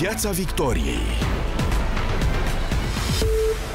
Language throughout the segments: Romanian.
Piața Victoriei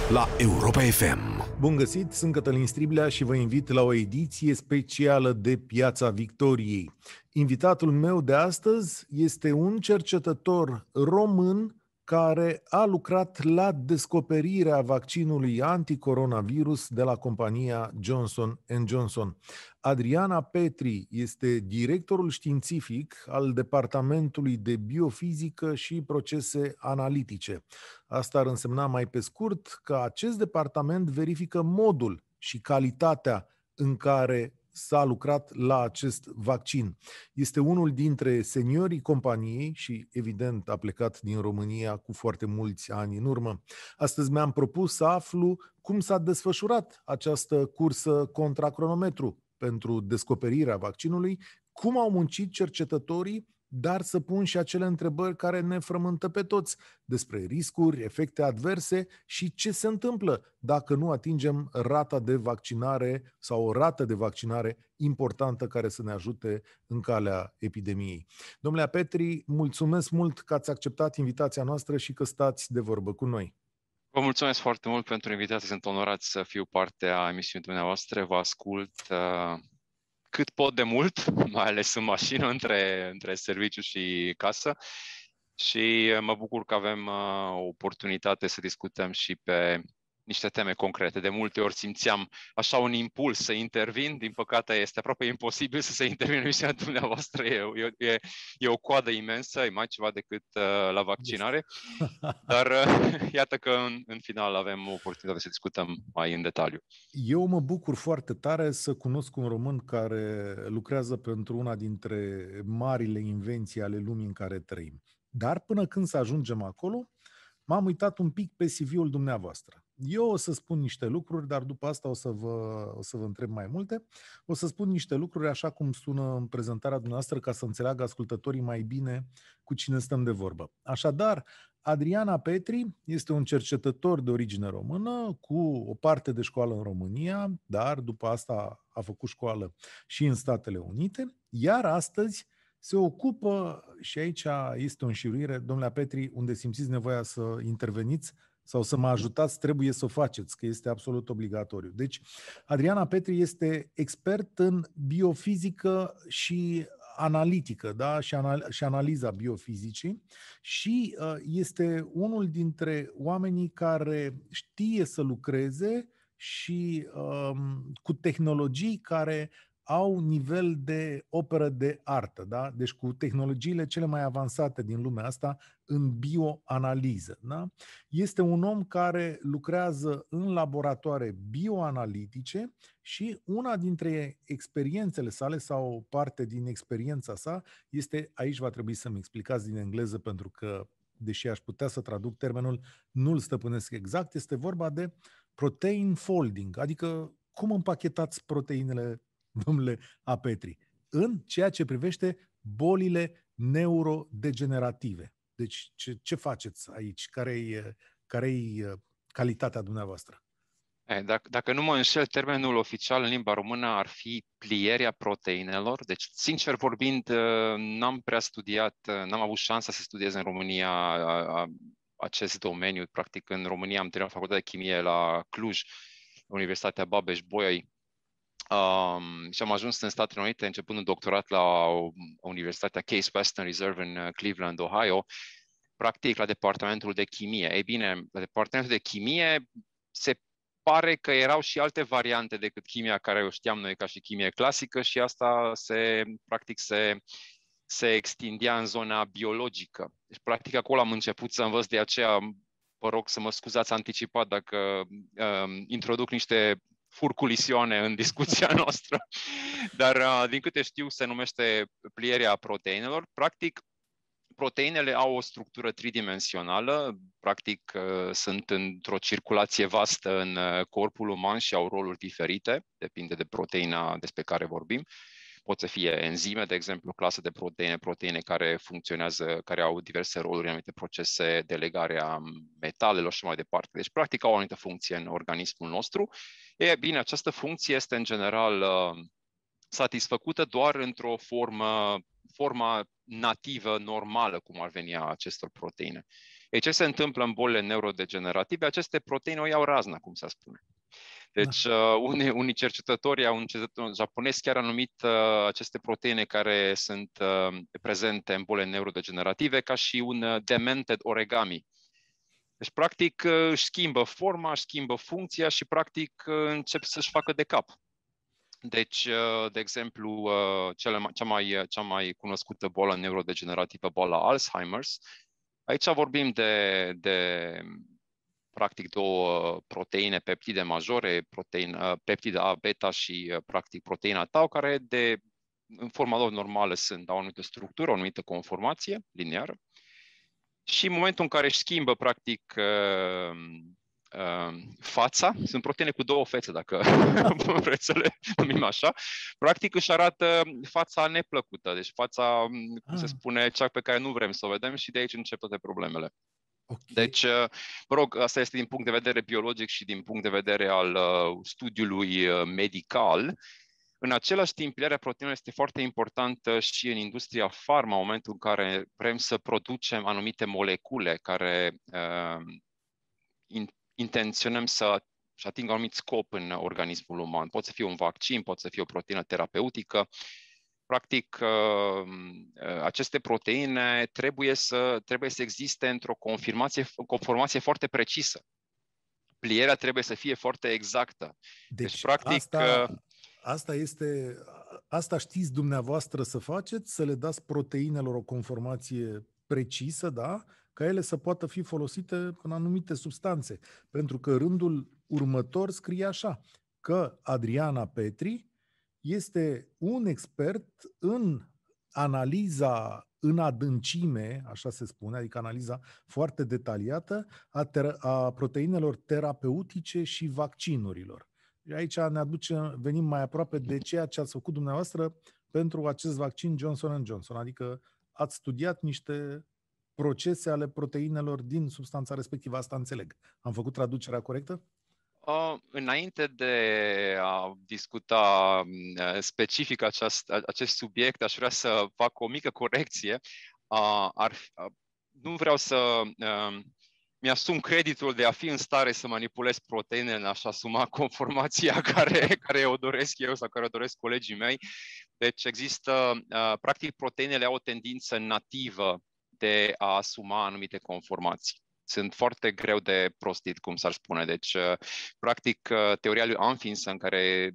la Europa FM. Bun găsit, sunt Cătălin Striblea și vă invit la o ediție specială de Piața Victoriei. Invitatul meu de astăzi este un cercetător român care a lucrat la descoperirea vaccinului anticoronavirus de la compania Johnson Johnson. Adriana Petri este directorul științific al Departamentului de Biofizică și Procese Analitice. Asta ar însemna mai pe scurt că acest departament verifică modul și calitatea în care s-a lucrat la acest vaccin. Este unul dintre seniorii companiei și, evident, a plecat din România cu foarte mulți ani în urmă. Astăzi mi-am propus să aflu cum s-a desfășurat această cursă contra cronometru pentru descoperirea vaccinului, cum au muncit cercetătorii dar să pun și acele întrebări care ne frământă pe toți despre riscuri, efecte adverse și ce se întâmplă dacă nu atingem rata de vaccinare sau o rată de vaccinare importantă care să ne ajute în calea epidemiei. Domnule Petri, mulțumesc mult că ați acceptat invitația noastră și că stați de vorbă cu noi. Vă mulțumesc foarte mult pentru invitație. Sunt onorat să fiu parte a emisiunii dumneavoastră. Vă ascult uh, cât pot de mult, mai ales în mașină, între, între serviciu și casă. Și uh, mă bucur că avem uh, o oportunitate să discutăm și pe niște teme concrete. De multe ori simțeam așa un impuls să intervin, din păcate este aproape imposibil să se intervină în misiunea dumneavoastră, e, e, e o coadă imensă, e mai ceva decât uh, la vaccinare, dar uh, iată că în, în final avem o oportunitate să discutăm mai în detaliu. Eu mă bucur foarte tare să cunosc un român care lucrează pentru una dintre marile invenții ale lumii în care trăim. Dar până când să ajungem acolo, m-am uitat un pic pe CV-ul dumneavoastră. Eu o să spun niște lucruri, dar după asta o să, vă, o să vă întreb mai multe. O să spun niște lucruri așa cum sună în prezentarea dumneavoastră ca să înțeleagă ascultătorii mai bine cu cine stăm de vorbă. Așadar, Adriana Petri este un cercetător de origine română cu o parte de școală în România, dar după asta a făcut școală și în Statele Unite, iar astăzi se ocupă, și aici este o înșiruire, domnule Petri, unde simțiți nevoia să interveniți, sau să mă ajutați, trebuie să o faceți, că este absolut obligatoriu. Deci, Adriana Petri este expert în biofizică și analitică da? și, anal- și analiza biofizicii și uh, este unul dintre oamenii care știe să lucreze și um, cu tehnologii care au nivel de operă de artă, da? deci cu tehnologiile cele mai avansate din lumea asta în bioanaliză. Da? Este un om care lucrează în laboratoare bioanalitice și una dintre experiențele sale sau o parte din experiența sa este, aici va trebui să-mi explicați din engleză pentru că deși aș putea să traduc termenul, nu-l stăpânesc exact, este vorba de protein folding, adică cum împachetați proteinele domnule Apetri, în ceea ce privește bolile neurodegenerative. Deci, ce, ce faceți aici? Care-i, care-i uh, calitatea dumneavoastră? Dacă, dacă nu mă înșel, termenul oficial în limba română ar fi plierea proteinelor. Deci, sincer vorbind, uh, n-am prea studiat, uh, n-am avut șansa să studiez în România acest domeniu. Practic, în România am terminat facultatea de chimie la Cluj, Universitatea Babeș-Bolyai, Um, și am ajuns în Statele Unite începând un doctorat la Universitatea Case Western Reserve în uh, Cleveland, Ohio, practic la departamentul de chimie. Ei bine, la departamentul de chimie se pare că erau și alte variante decât chimia care o știam noi ca și chimie clasică și asta se, practic, se, se extindea în zona biologică. Deci, practic, acolo am început să învăț, de aceea vă rog să mă scuzați anticipat dacă um, introduc niște furculisioane în discuția noastră, dar uh, din câte știu se numește plierea proteinelor. Practic, proteinele au o structură tridimensională, practic uh, sunt într-o circulație vastă în uh, corpul uman și au roluri diferite, depinde de proteina despre care vorbim pot să fie enzime, de exemplu, clasă de proteine, proteine care funcționează, care au diverse roluri în anumite procese de legare a metalelor și mai departe. Deci, practic, au o anumită funcție în organismul nostru. E bine, această funcție este în general uh, satisfăcută doar într-o formă forma nativă, normală, cum ar veni a acestor proteine. Ei, ce se întâmplă în bolile neurodegenerative? Aceste proteine o iau razna, cum se spune. Deci, da. uh, unii, unii cercetători au un japonez chiar a numit uh, aceste proteine care sunt uh, prezente în bolile neurodegenerative ca și un uh, demented origami. Deci, practic, uh, își schimbă forma, își schimbă funcția și, practic, uh, încep să-și facă de cap. Deci, uh, de exemplu, cea mai, cea mai cunoscută boală neurodegenerativă, boala Alzheimer's, aici vorbim de, de practic două proteine peptide majore, protein, peptida A, beta și practic proteina tau, care de, în forma lor normală sunt, au o anumită structură, o anumită conformație lineară și în momentul în care își schimbă, practic, uh, uh, fața, sunt proteine cu două fețe, dacă vreți să le numim așa, practic își arată fața neplăcută, deci fața, cum se ah. spune, cea pe care nu vrem să o vedem și de aici încep toate problemele. Okay. Deci, uh, mă rog, asta este din punct de vedere biologic și din punct de vedere al uh, studiului uh, medical. În același timp, pilarea proteinelor este foarte importantă și în industria farma, în momentul în care vrem să producem anumite molecule care uh, in, intenționăm să și atingă un anumit scop în organismul uman. Poate să fie un vaccin, poate să fie o proteină terapeutică. Practic, uh, uh aceste proteine trebuie să, trebuie să existe într-o confirmație, conformație foarte precisă. Plierea trebuie să fie foarte exactă. Deci, deci practic, asta, uh, Asta este, asta știți dumneavoastră să faceți, să le dați proteinelor o conformație precisă, da? ca ele să poată fi folosite în anumite substanțe. Pentru că rândul următor scrie așa, că Adriana Petri este un expert în analiza în adâncime, așa se spune, adică analiza foarte detaliată a, ter- a proteinelor terapeutice și vaccinurilor. Aici ne aduce, venim mai aproape de ceea ce ați făcut dumneavoastră pentru acest vaccin Johnson Johnson, adică ați studiat niște procese ale proteinelor din substanța respectivă, asta înțeleg. Am făcut traducerea corectă? Uh, înainte de a discuta uh, specific aceast, acest subiect, aș vrea să fac o mică corecție. Uh, ar, uh, nu vreau să uh, mi-asum creditul de a fi în stare să manipulez proteinele, aș asuma conformația care, care o doresc eu sau care o doresc colegii mei. Deci există, uh, practic, proteinele au o tendință nativă de a asuma anumite conformații sunt foarte greu de prostit, cum s-ar spune. Deci, uh, practic, uh, teoria lui Anfinsen, care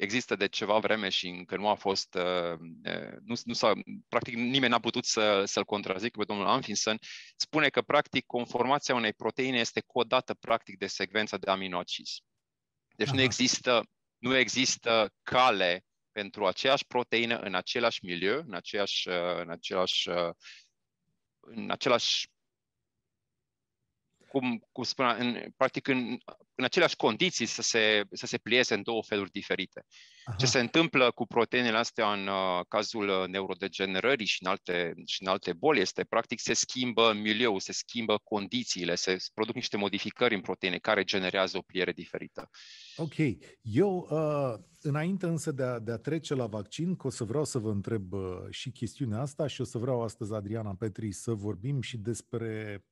există de ceva vreme și încă nu a fost, uh, uh, nu, nu s-a, practic nimeni n-a putut să, să-l contrazică pe domnul Anfinson, spune că practic conformația unei proteine este codată practic de secvența de aminoacizi. Deci Aha. nu există, nu există cale pentru aceeași proteină în același milieu, în aceeași, uh, în același, în același cum, cum spunea, în, practic în, în aceleași condiții să se, să se plieze în două feluri diferite. Aha. Ce se întâmplă cu proteinele astea în uh, cazul uh, neurodegenerării și în, alte, și în alte boli este, practic, se schimbă milieu, se schimbă condițiile, se produc niște modificări în proteine care generează o pliere diferită. Ok. Eu, uh, înainte însă de a, de a trece la vaccin, că o să vreau să vă întreb uh, și chestiunea asta și o să vreau astăzi, Adriana Petri, să vorbim și despre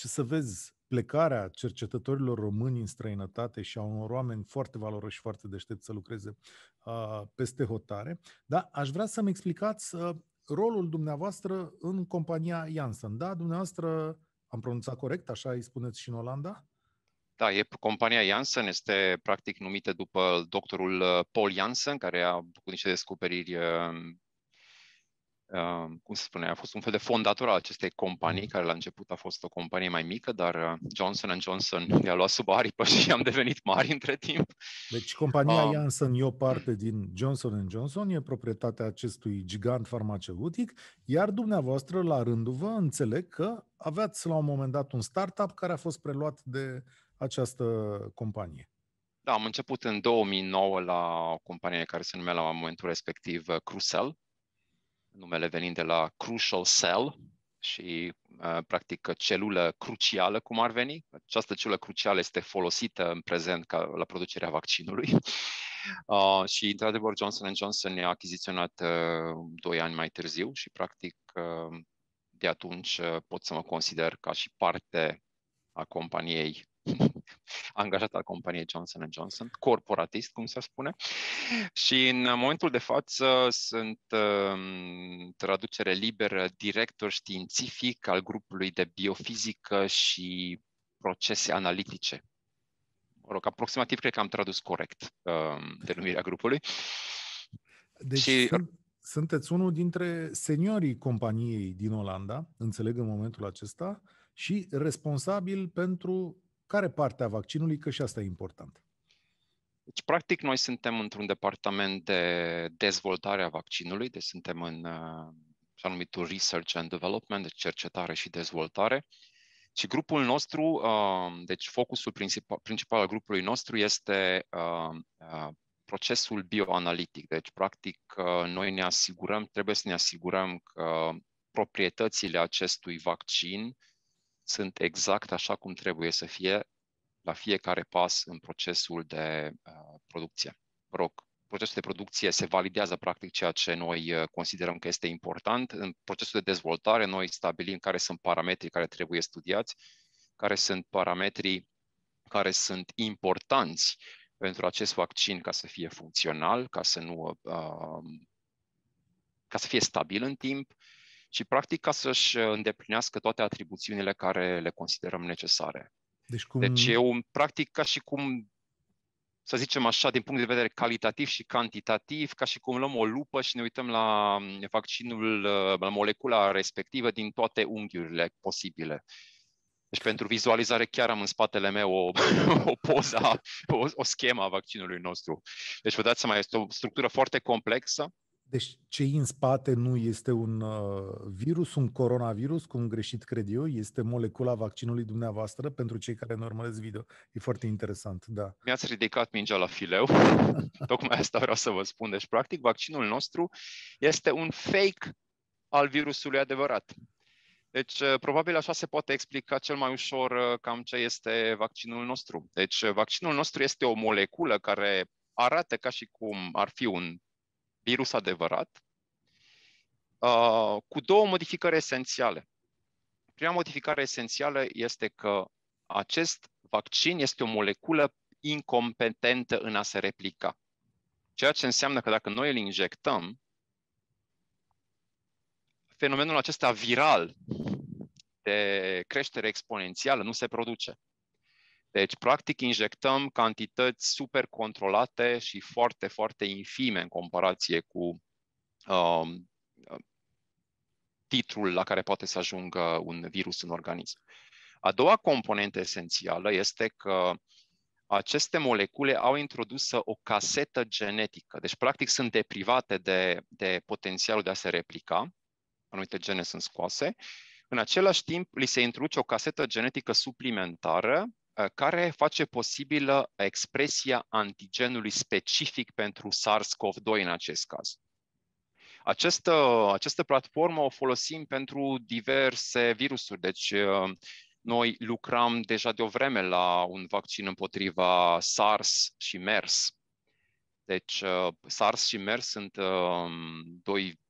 ce să vezi plecarea cercetătorilor români în străinătate și a unor oameni foarte valoroși și foarte deștepți să lucreze uh, peste hotare. Da, aș vrea să-mi explicați uh, rolul dumneavoastră în compania Janssen. Da, dumneavoastră, am pronunțat corect, așa îi spuneți și în Olanda? Da, e compania Janssen, este practic numită după doctorul uh, Paul Janssen, care a făcut niște descoperiri uh, Uh, cum se spune, a fost un fel de fondator al acestei companii, care la început a fost o companie mai mică, dar uh, Johnson Johnson i-a luat sub aripă și am devenit mari între timp. Deci compania uh, Janssen e o parte din Johnson Johnson, e proprietatea acestui gigant farmaceutic, iar dumneavoastră, la rândul vă, înțeleg că aveați la un moment dat un startup care a fost preluat de această companie. Da, am început în 2009 la o companie care se numea la momentul respectiv uh, Crucel, numele venind de la Crucial Cell și uh, practic celulă crucială, cum ar veni. Această celulă crucială este folosită în prezent ca la producerea vaccinului. Uh, și, într-adevăr, Johnson Johnson ne-a achiziționat uh, doi ani mai târziu și, practic, uh, de atunci uh, pot să mă consider ca și parte a companiei angajat al companiei Johnson Johnson, corporatist, cum se spune. Și în momentul de față sunt um, traducere liberă director științific al grupului de biofizică și procese analitice. Mă rog, aproximativ cred că am tradus corect um, denumirea grupului. Deci și... sunt, sunteți unul dintre seniorii companiei din Olanda, înțeleg în momentul acesta, și responsabil pentru care parte a vaccinului, că și asta e important. Deci, practic, noi suntem într-un departament de dezvoltare a vaccinului, deci suntem în uh, așa numitul Research and Development, deci cercetare și dezvoltare. Și grupul nostru, uh, deci focusul principal, principal al grupului nostru este uh, uh, procesul bioanalitic. Deci, practic, uh, noi ne asigurăm, trebuie să ne asigurăm că proprietățile acestui vaccin sunt exact așa cum trebuie să fie la fiecare pas în procesul de uh, producție. Mă rog, procesul de producție se validează practic ceea ce noi uh, considerăm că este important. În procesul de dezvoltare noi stabilim care sunt parametrii care trebuie studiați, care sunt parametrii care sunt importanți pentru acest vaccin ca să fie funcțional, ca să nu uh, ca să fie stabil în timp și practic ca să-și îndeplinească toate atribuțiunile care le considerăm necesare. Deci, cum... deci e un, practic ca și cum, să zicem așa, din punct de vedere calitativ și cantitativ, ca și cum luăm o lupă și ne uităm la mm, vaccinul, la molecula respectivă din toate unghiurile posibile. Deci pentru vizualizare chiar am în spatele meu o, o poză, o, o schemă a vaccinului nostru. Deci vă dați seama, este o structură foarte complexă deci ce în spate nu este un uh, virus, un coronavirus, cum greșit cred eu, este molecula vaccinului dumneavoastră pentru cei care nu urmăresc video. E foarte interesant, da. Mi-ați ridicat mingea la fileu, tocmai asta vreau să vă spun. Deci, practic, vaccinul nostru este un fake al virusului adevărat. Deci, uh, probabil așa se poate explica cel mai ușor uh, cam ce este vaccinul nostru. Deci, uh, vaccinul nostru este o moleculă care arată ca și cum ar fi un virus adevărat, uh, cu două modificări esențiale. Prima modificare esențială este că acest vaccin este o moleculă incompetentă în a se replica. Ceea ce înseamnă că dacă noi îl injectăm, fenomenul acesta viral de creștere exponențială nu se produce. Deci, practic, injectăm cantități super controlate și foarte, foarte infime în comparație cu um, titlul la care poate să ajungă un virus în organism. A doua componentă esențială este că aceste molecule au introdusă o casetă genetică, deci practic sunt deprivate de, de potențialul de a se replica, anumite gene sunt scoase, în același timp li se introduce o casetă genetică suplimentară Uh, care face posibilă expresia antigenului specific pentru SARS-CoV-2 în acest caz. Această, această platformă o folosim pentru diverse virusuri, deci uh, noi lucrăm deja de o vreme la un vaccin împotriva SARS și MERS. Deci uh, SARS și MERS sunt doi,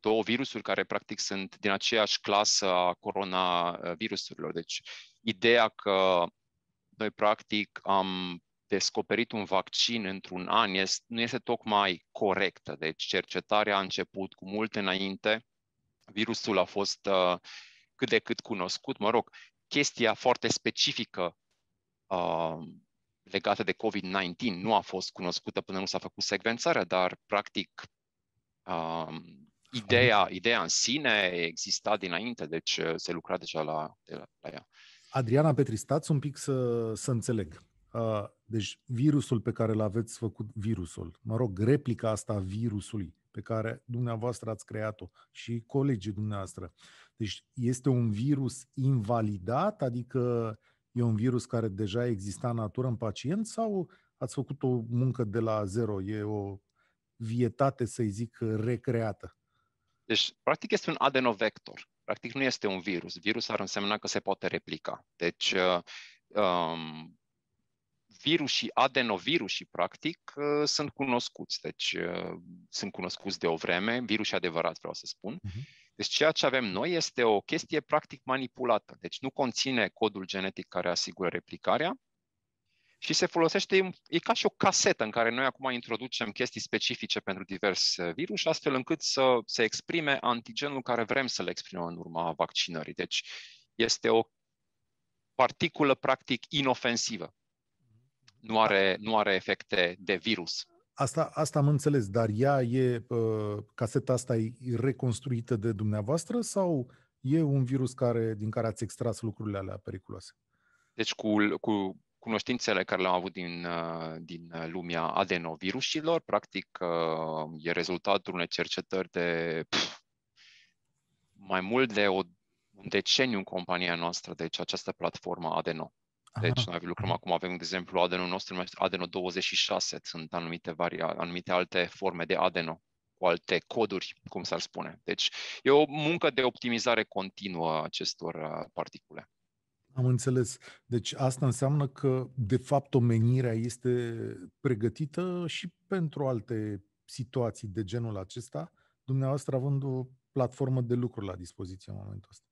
două virusuri care practic sunt din aceeași clasă a coronavirusurilor. Deci ideea că noi practic am descoperit un vaccin într-un an este, nu este tocmai corectă. Deci cercetarea a început cu mult înainte, virusul a fost uh, cât de cât cunoscut. Mă rog, chestia foarte specifică uh, legată de COVID-19 nu a fost cunoscută până nu s-a făcut secvențarea, dar practic uh, ideea, ideea în sine exista dinainte, deci uh, se lucra deja la, de la, la ea. Adriana Petri, stați un pic să, să înțeleg. Deci virusul pe care l aveți făcut, virusul, mă rog, replica asta a virusului pe care dumneavoastră ați creat-o și colegii dumneavoastră. Deci este un virus invalidat, adică e un virus care deja exista în natură în pacient sau ați făcut o muncă de la zero? E o vietate, să-i zic, recreată? Deci, practic, este un adenovector. Practic nu este un virus. Virus ar însemna că se poate replica. Deci uh, um, virusii, adenovirusii, practic, uh, sunt cunoscuți. Deci uh, sunt cunoscuți de o vreme, virusii adevărat, vreau să spun. Uh-huh. Deci ceea ce avem noi este o chestie practic manipulată. Deci nu conține codul genetic care asigură replicarea și se folosește, e ca și o casetă în care noi acum introducem chestii specifice pentru divers virus, astfel încât să se exprime antigenul care vrem să le exprimăm în urma vaccinării. Deci este o particulă practic inofensivă. Nu are, nu are efecte de virus. Asta, asta am înțeles, dar ea e, uh, caseta asta e reconstruită de dumneavoastră sau e un virus care, din care ați extras lucrurile alea periculoase? Deci cu, cu cunoștințele care le-am avut din, uh, din lumea adenovirusilor, practic uh, e rezultatul unei cercetări de pf, mai mult de o, un deceniu în compania noastră, deci această platformă Adeno. Deci noi lucrăm acum, avem, de exemplu, adeno nostru numește adeno 26, sunt anumite, varia, anumite alte forme de adeno cu alte coduri, cum s-ar spune. Deci e o muncă de optimizare continuă a acestor uh, particule. Am înțeles. Deci asta înseamnă că, de fapt, omenirea este pregătită și pentru alte situații de genul acesta, dumneavoastră având o platformă de lucru la dispoziție în momentul ăsta.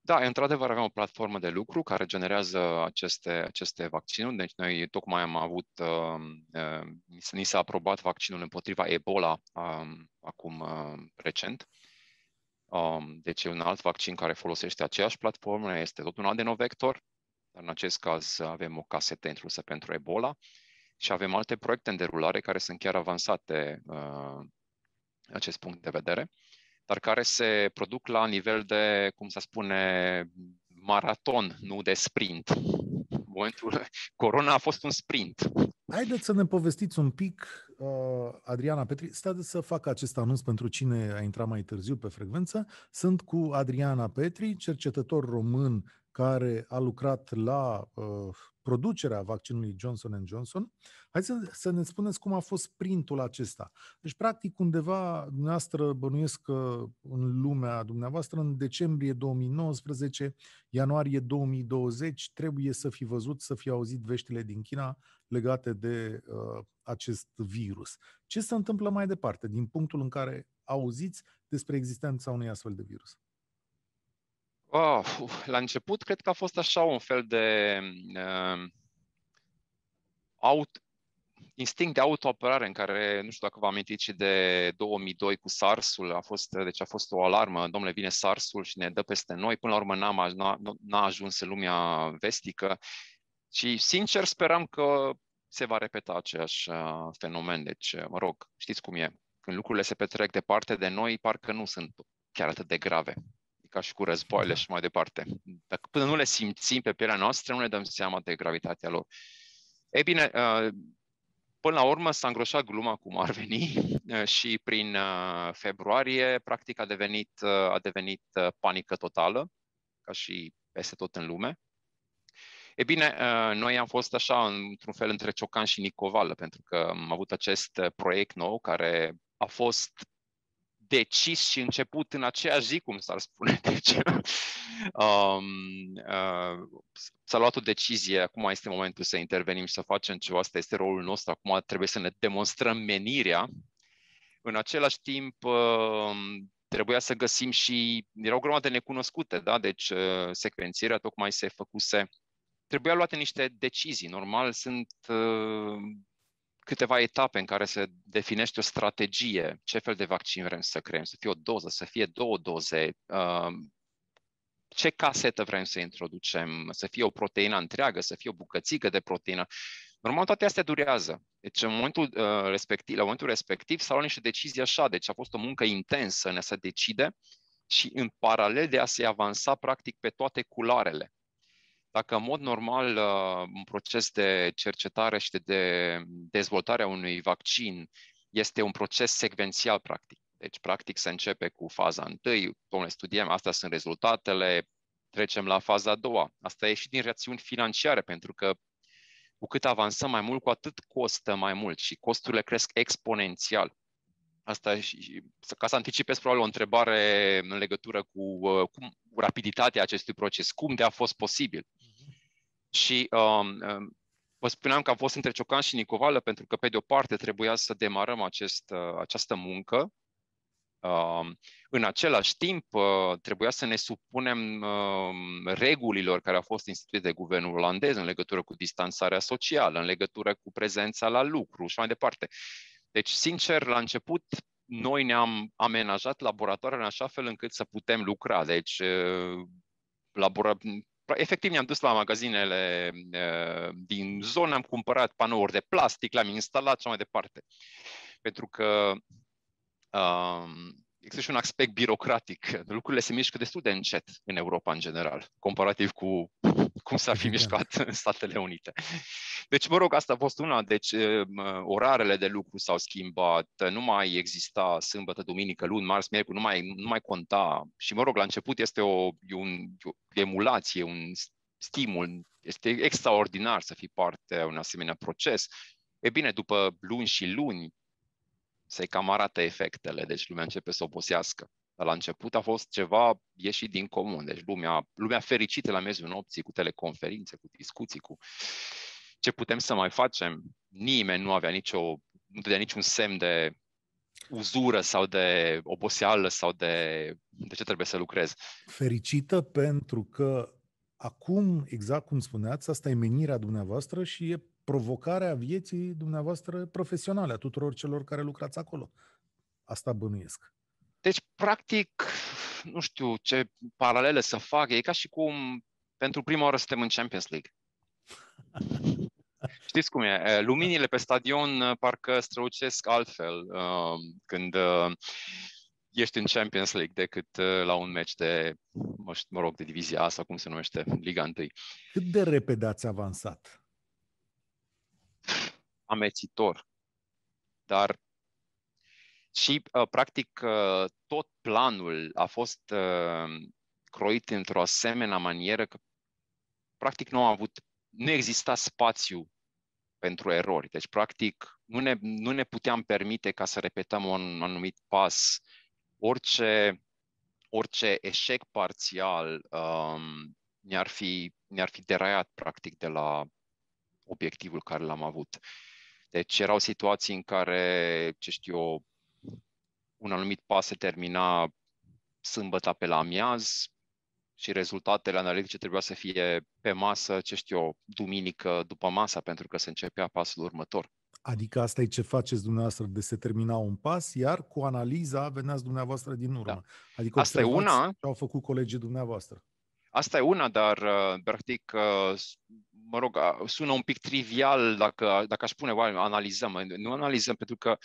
Da, într-adevăr avem o platformă de lucru care generează aceste, aceste vaccinuri. Deci noi tocmai am avut, uh, uh, ni s-a aprobat vaccinul împotriva Ebola uh, acum uh, recent. Um, deci e un alt vaccin care folosește aceeași platformă, este tot un adenovector, dar în acest caz avem o casetă inclusă pentru Ebola și avem alte proiecte în derulare care sunt chiar avansate uh, acest punct de vedere dar care se produc la nivel de, cum să spune, maraton, nu de sprint. Momentul corona a fost un sprint. Haideți să ne povestiți un pic, uh, Adriana Petri. Stați să fac acest anunț pentru cine a intrat mai târziu pe frecvență. Sunt cu Adriana Petri, cercetător român care a lucrat la uh, producerea vaccinului Johnson Johnson. Hai să, să ne spuneți cum a fost printul acesta. Deci, practic, undeva, dumneavoastră, bănuiesc că în lumea dumneavoastră, în decembrie 2019, ianuarie 2020, trebuie să fi văzut, să fi auzit veștile din China legate de uh, acest virus. Ce se întâmplă mai departe, din punctul în care auziți despre existența unui astfel de virus? Oh, la început cred că a fost așa un fel de uh, out, instinct de autoapărare în care, nu știu dacă vă amintiți și de 2002 cu SARS-ul, a fost, deci a fost o alarmă, domnule, vine SARS-ul și ne dă peste noi, până la urmă n-a, n-a, n-a ajuns în lumea vestică și sincer speram că se va repeta același uh, fenomen, deci, mă rog, știți cum e, când lucrurile se petrec departe de noi, parcă nu sunt chiar atât de grave ca și cu războaiele da. și mai departe. Dacă până nu le simțim pe pielea noastră, nu ne dăm seama de gravitatea lor. Ei bine, uh, până la urmă s-a îngroșat gluma cum ar veni uh, și prin uh, februarie, practic, a devenit, a devenit panică totală, ca și peste tot în lume. E bine, noi am fost așa, într-un fel, între Ciocan și Nicovală, pentru că am avut acest proiect nou care a fost decis și început în aceeași zi, cum s-ar spune. Deci, um, uh, s-a luat o decizie, acum este momentul să intervenim și să facem ceva, asta este rolul nostru, acum trebuie să ne demonstrăm menirea. În același timp, uh, trebuia să găsim și, erau o grămadă necunoscute, da? deci uh, secvențierea tocmai se făcuse trebuia luate niște decizii. Normal, sunt uh, câteva etape în care se definește o strategie, ce fel de vaccin vrem să creăm, să fie o doză, să fie două doze, uh, ce casetă vrem să introducem, să fie o proteină întreagă, să fie o bucățică de proteină. Normal, toate astea durează. Deci, în momentul, uh, respectiv, la momentul respectiv, s-au luat niște decizii așa, deci a fost o muncă intensă în a se decide și în paralel de a se avansa, practic, pe toate culoarele. Dacă în mod normal uh, un proces de cercetare și de dezvoltare a unui vaccin este un proces secvențial, practic. Deci, practic, se începe cu faza întâi, domnule, studiem, astea sunt rezultatele, trecem la faza a doua. Asta e și din rațiuni financiare, pentru că cu cât avansăm mai mult, cu atât costă mai mult și costurile cresc exponențial. Asta e și, ca să anticipez probabil o întrebare în legătură cu, uh, cu rapiditatea acestui proces, cum de a fost posibil. Și um, um, Vă spuneam că am fost între Ciocan și Nicovală pentru că, pe de o parte, trebuia să demarăm acest, această muncă. În același timp, trebuia să ne supunem regulilor care au fost instituite de guvernul olandez în legătură cu distanțarea socială, în legătură cu prezența la lucru și mai departe. Deci, sincer, la început, noi ne-am amenajat laboratoarele în așa fel încât să putem lucra. Deci, labora... efectiv ne-am dus la magazinele din zonă, am cumpărat panouri de plastic, le-am instalat și mai departe. Pentru că um, există și un aspect birocratic. Lucrurile se mișcă destul de încet în Europa în general, comparativ cu cum s-ar fi mișcat în Statele Unite. Deci, mă rog, asta a fost una. Deci, orarele de lucru s-au schimbat, nu mai exista sâmbătă, duminică, luni, marți, miercuri, nu mai, nu mai conta. Și, mă rog, la început este o, un, o emulație, un stimul. Este extraordinar să fii parte a un asemenea proces. E bine, după luni și luni, se cam arată efectele, deci lumea începe să obosească. Dar la început a fost ceva ieșit din comun, deci lumea, lumea fericită la mezul nopții, cu teleconferințe, cu discuții, cu ce putem să mai facem. Nimeni nu avea nicio, nu dădea niciun semn de uzură sau de oboseală sau de de ce trebuie să lucrez. Fericită pentru că acum, exact cum spuneați, asta e menirea dumneavoastră și e provocarea vieții dumneavoastră profesionale, a tuturor celor care lucrați acolo. Asta bănuiesc. Deci, practic, nu știu ce paralele să fac. E ca și cum pentru prima oară suntem în Champions League. Știți cum e? Luminile pe stadion parcă strălucesc altfel uh, când uh, ești în Champions League decât uh, la un meci de, mă rog, de divizia A sau cum se numește, Liga 1. Cât de repede ați avansat? amețitor. Dar și, uh, practic, uh, tot planul a fost uh, croit într-o asemenea manieră că, practic, nu a avut, nu exista spațiu pentru erori. Deci, practic, nu ne, nu ne puteam permite ca să repetăm un anumit pas. Orice, orice eșec parțial um, ne-ar, fi, ne-ar fi deraiat, practic, de la obiectivul care l-am avut. Deci erau situații în care, ce știu eu, un anumit pas se termina sâmbătă pe la amiaz și rezultatele analitice trebuia să fie pe masă, ce știu eu, duminică după masa, pentru că se începea pasul următor. Adică asta e ce faceți dumneavoastră de se termina un pas, iar cu analiza veneați dumneavoastră din urmă. Da. Adică asta e una. ce au făcut colegii dumneavoastră. Asta e una, dar uh, practic, uh, mă rog, sună un pic trivial dacă, dacă aș spune, oare, analizăm. Nu analizăm pentru că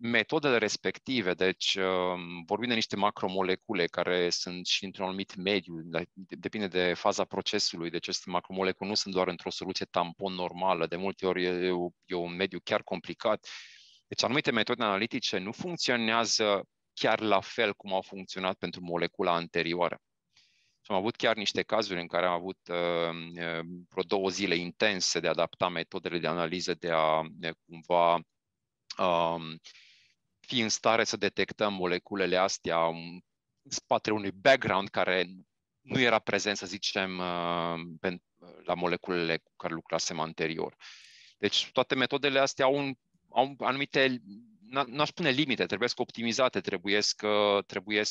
metodele respective, deci um, vorbim de niște macromolecule care sunt și într-un anumit mediu, depinde de faza procesului, deci aceste macromolecule nu sunt doar într-o soluție tampon normală, de multe ori e, e un mediu chiar complicat. Deci anumite metode analitice nu funcționează chiar la fel cum au funcționat pentru molecula anterioară. Și am avut chiar niște cazuri în care am avut uh, uh, vreo două zile intense de a adapta metodele de analiză, de a de cumva uh, fi în stare să detectăm moleculele astea în spatele unui background care nu era prezent, să zicem, uh, la moleculele cu care lucrasem anterior. Deci toate metodele astea au, un, au anumite nu aș spune limite, trebuie optimizate, trebuie trebuie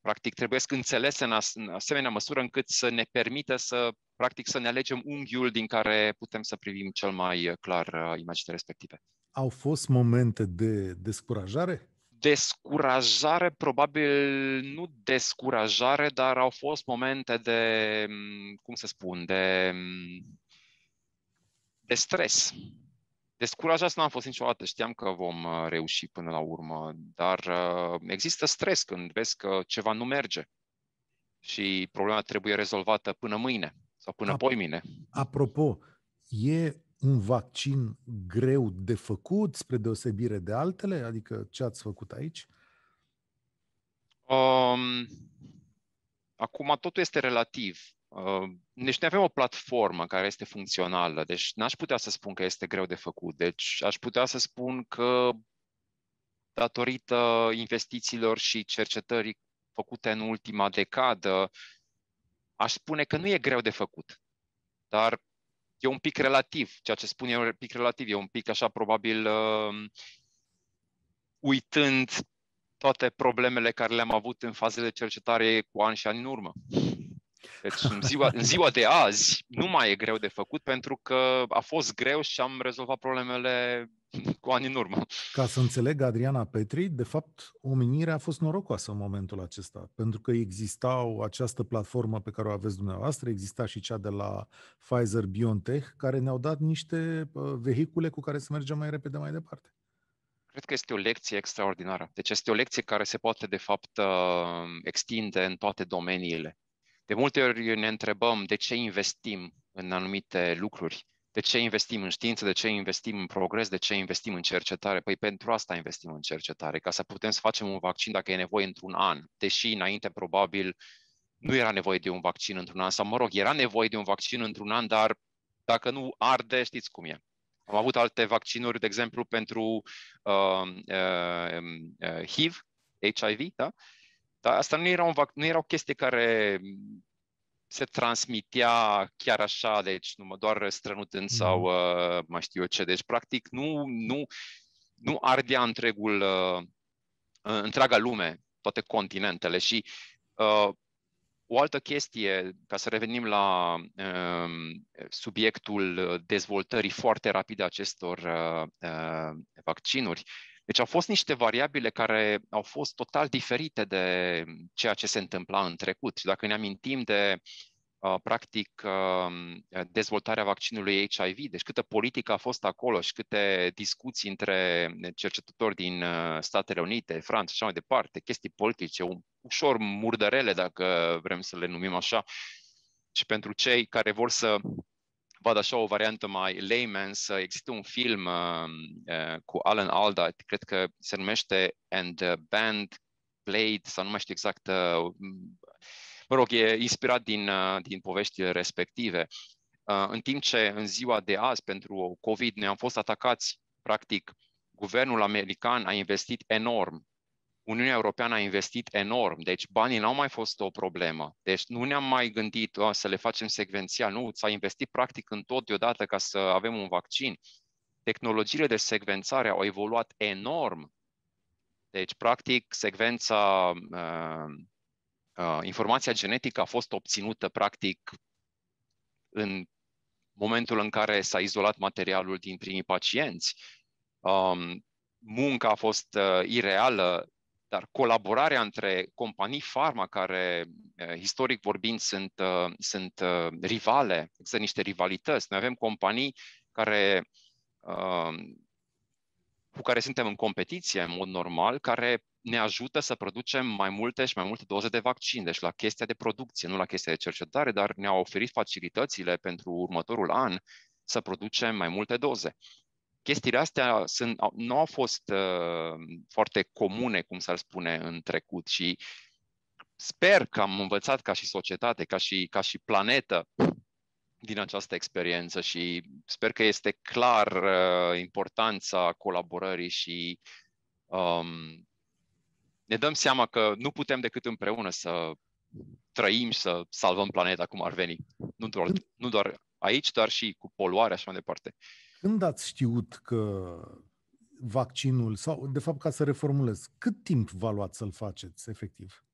practic, trebuie înțelese în, as, în asemenea măsură încât să ne permită să, practic, să ne alegem unghiul din care putem să privim cel mai clar uh, imaginile respective. Au fost momente de descurajare? Descurajare, probabil nu descurajare, dar au fost momente de, mm, cum să spun, de, mm, de stres Descurajat nu am fost niciodată, știam că vom uh, reuși până la urmă, dar uh, există stres când vezi că ceva nu merge și problema trebuie rezolvată până mâine sau până Ap- poimine. Apropo, e un vaccin greu de făcut spre deosebire de altele? Adică ce ați făcut aici? Um, acum totul este relativ. Uh, deci noi avem o platformă care este funcțională, deci n-aș putea să spun că este greu de făcut. Deci aș putea să spun că datorită investițiilor și cercetării făcute în ultima decadă, aș spune că nu e greu de făcut. Dar e un pic relativ. Ceea ce spun e un pic relativ. E un pic așa, probabil, uh, uitând toate problemele care le-am avut în fazele de cercetare cu ani și ani în urmă. Deci în ziua, în ziua de azi nu mai e greu de făcut pentru că a fost greu și am rezolvat problemele cu ani în urmă. Ca să înțeleg, Adriana Petri, de fapt, omenirea a fost norocoasă în momentul acesta, pentru că existau această platformă pe care o aveți dumneavoastră, exista și cea de la Pfizer-BioNTech, care ne-au dat niște uh, vehicule cu care să mergem mai repede mai departe. Cred că este o lecție extraordinară. Deci este o lecție care se poate, de fapt, uh, extinde în toate domeniile. De multe ori ne întrebăm de ce investim în anumite lucruri, de ce investim în știință, de ce investim în progres, de ce investim în cercetare. Păi pentru asta investim în cercetare, ca să putem să facem un vaccin dacă e nevoie într-un an, deși înainte probabil nu era nevoie de un vaccin într-un an, sau mă rog, era nevoie de un vaccin într-un an, dar dacă nu arde, știți cum e. Am avut alte vaccinuri, de exemplu, pentru uh, uh, uh, HIV, HIV, da? Dar asta nu era, un vac- nu era o chestie care se transmitea chiar așa, deci numai doar strănutând mm. sau uh, mai știu eu ce. Deci, practic, nu, nu, nu ardea întregul, uh, întreaga lume, toate continentele. Și uh, o altă chestie, ca să revenim la uh, subiectul dezvoltării foarte rapide acestor uh, uh, vaccinuri, deci au fost niște variabile care au fost total diferite de ceea ce se întâmpla în trecut. Și dacă ne amintim de uh, practic uh, dezvoltarea vaccinului HIV, deci câtă politică a fost acolo și câte discuții între cercetători din uh, Statele Unite, Franța și așa mai departe, chestii politice, ușor murdărele, dacă vrem să le numim așa, și pentru cei care vor să văd așa o variantă mai layman's, există un film uh, uh, cu Alan Alda, cred că se numește And the Band Played, sau nu mai știu exact, uh, mă rog, e inspirat din, uh, din poveștile respective. Uh, în timp ce în ziua de azi, pentru COVID, ne am fost atacați, practic, guvernul american a investit enorm Uniunea Europeană a investit enorm, deci banii n-au mai fost o problemă. Deci nu ne-am mai gândit oh, să le facem secvențial, nu, s-a investit practic în tot deodată ca să avem un vaccin. Tehnologiile de secvențare au evoluat enorm. Deci, practic, secvența, uh, uh, informația genetică a fost obținută, practic, în momentul în care s-a izolat materialul din primii pacienți. Um, munca a fost uh, ireală, dar colaborarea între companii farma care, eh, istoric vorbind, sunt, eh, sunt eh, rivale, există niște rivalități. Noi avem companii care, cu care suntem în competiție în mod normal, care ne ajută să producem mai multe și mai multe doze de vaccin, deci la chestia de producție, nu la chestia de cercetare, dar ne-au oferit facilitățile pentru următorul an să producem mai multe doze chestiile astea sunt, nu au fost uh, foarte comune, cum s-ar spune, în trecut și sper că am învățat ca și societate, ca și, ca și planetă din această experiență și sper că este clar uh, importanța colaborării și um, ne dăm seama că nu putem decât împreună să trăim și să salvăm planeta cum ar veni. Nu doar, nu doar aici, dar și cu poluarea și mai departe. Când ați știut că vaccinul, sau de fapt ca să reformulez, cât timp v-a luat să-l faceți efectiv?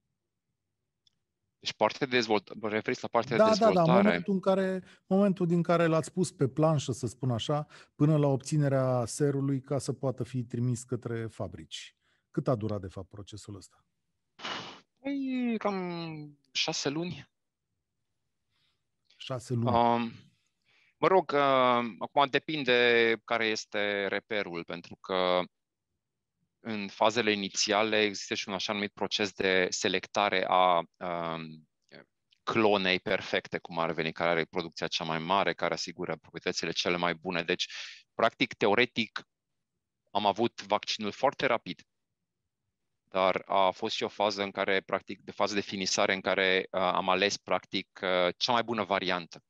Deci partea de dezvoltare, vă referiți la partea da, de dezvoltare? Da, da, momentul, în care, momentul din care l-ați pus pe planșă, să spun așa, până la obținerea serului ca să poată fi trimis către fabrici. Cât a durat, de fapt, procesul ăsta? Păi, cam șase luni. Șase luni. Um, Mă rog, uh, acum depinde care este reperul, pentru că în fazele inițiale există și un așa numit proces de selectare a um, clonei perfecte, cum ar veni, care are producția cea mai mare, care asigură proprietățile cele mai bune. Deci, practic, teoretic, am avut vaccinul foarte rapid, dar a fost și o fază în care, practic, de fază de finisare în care uh, am ales, practic, uh, cea mai bună variantă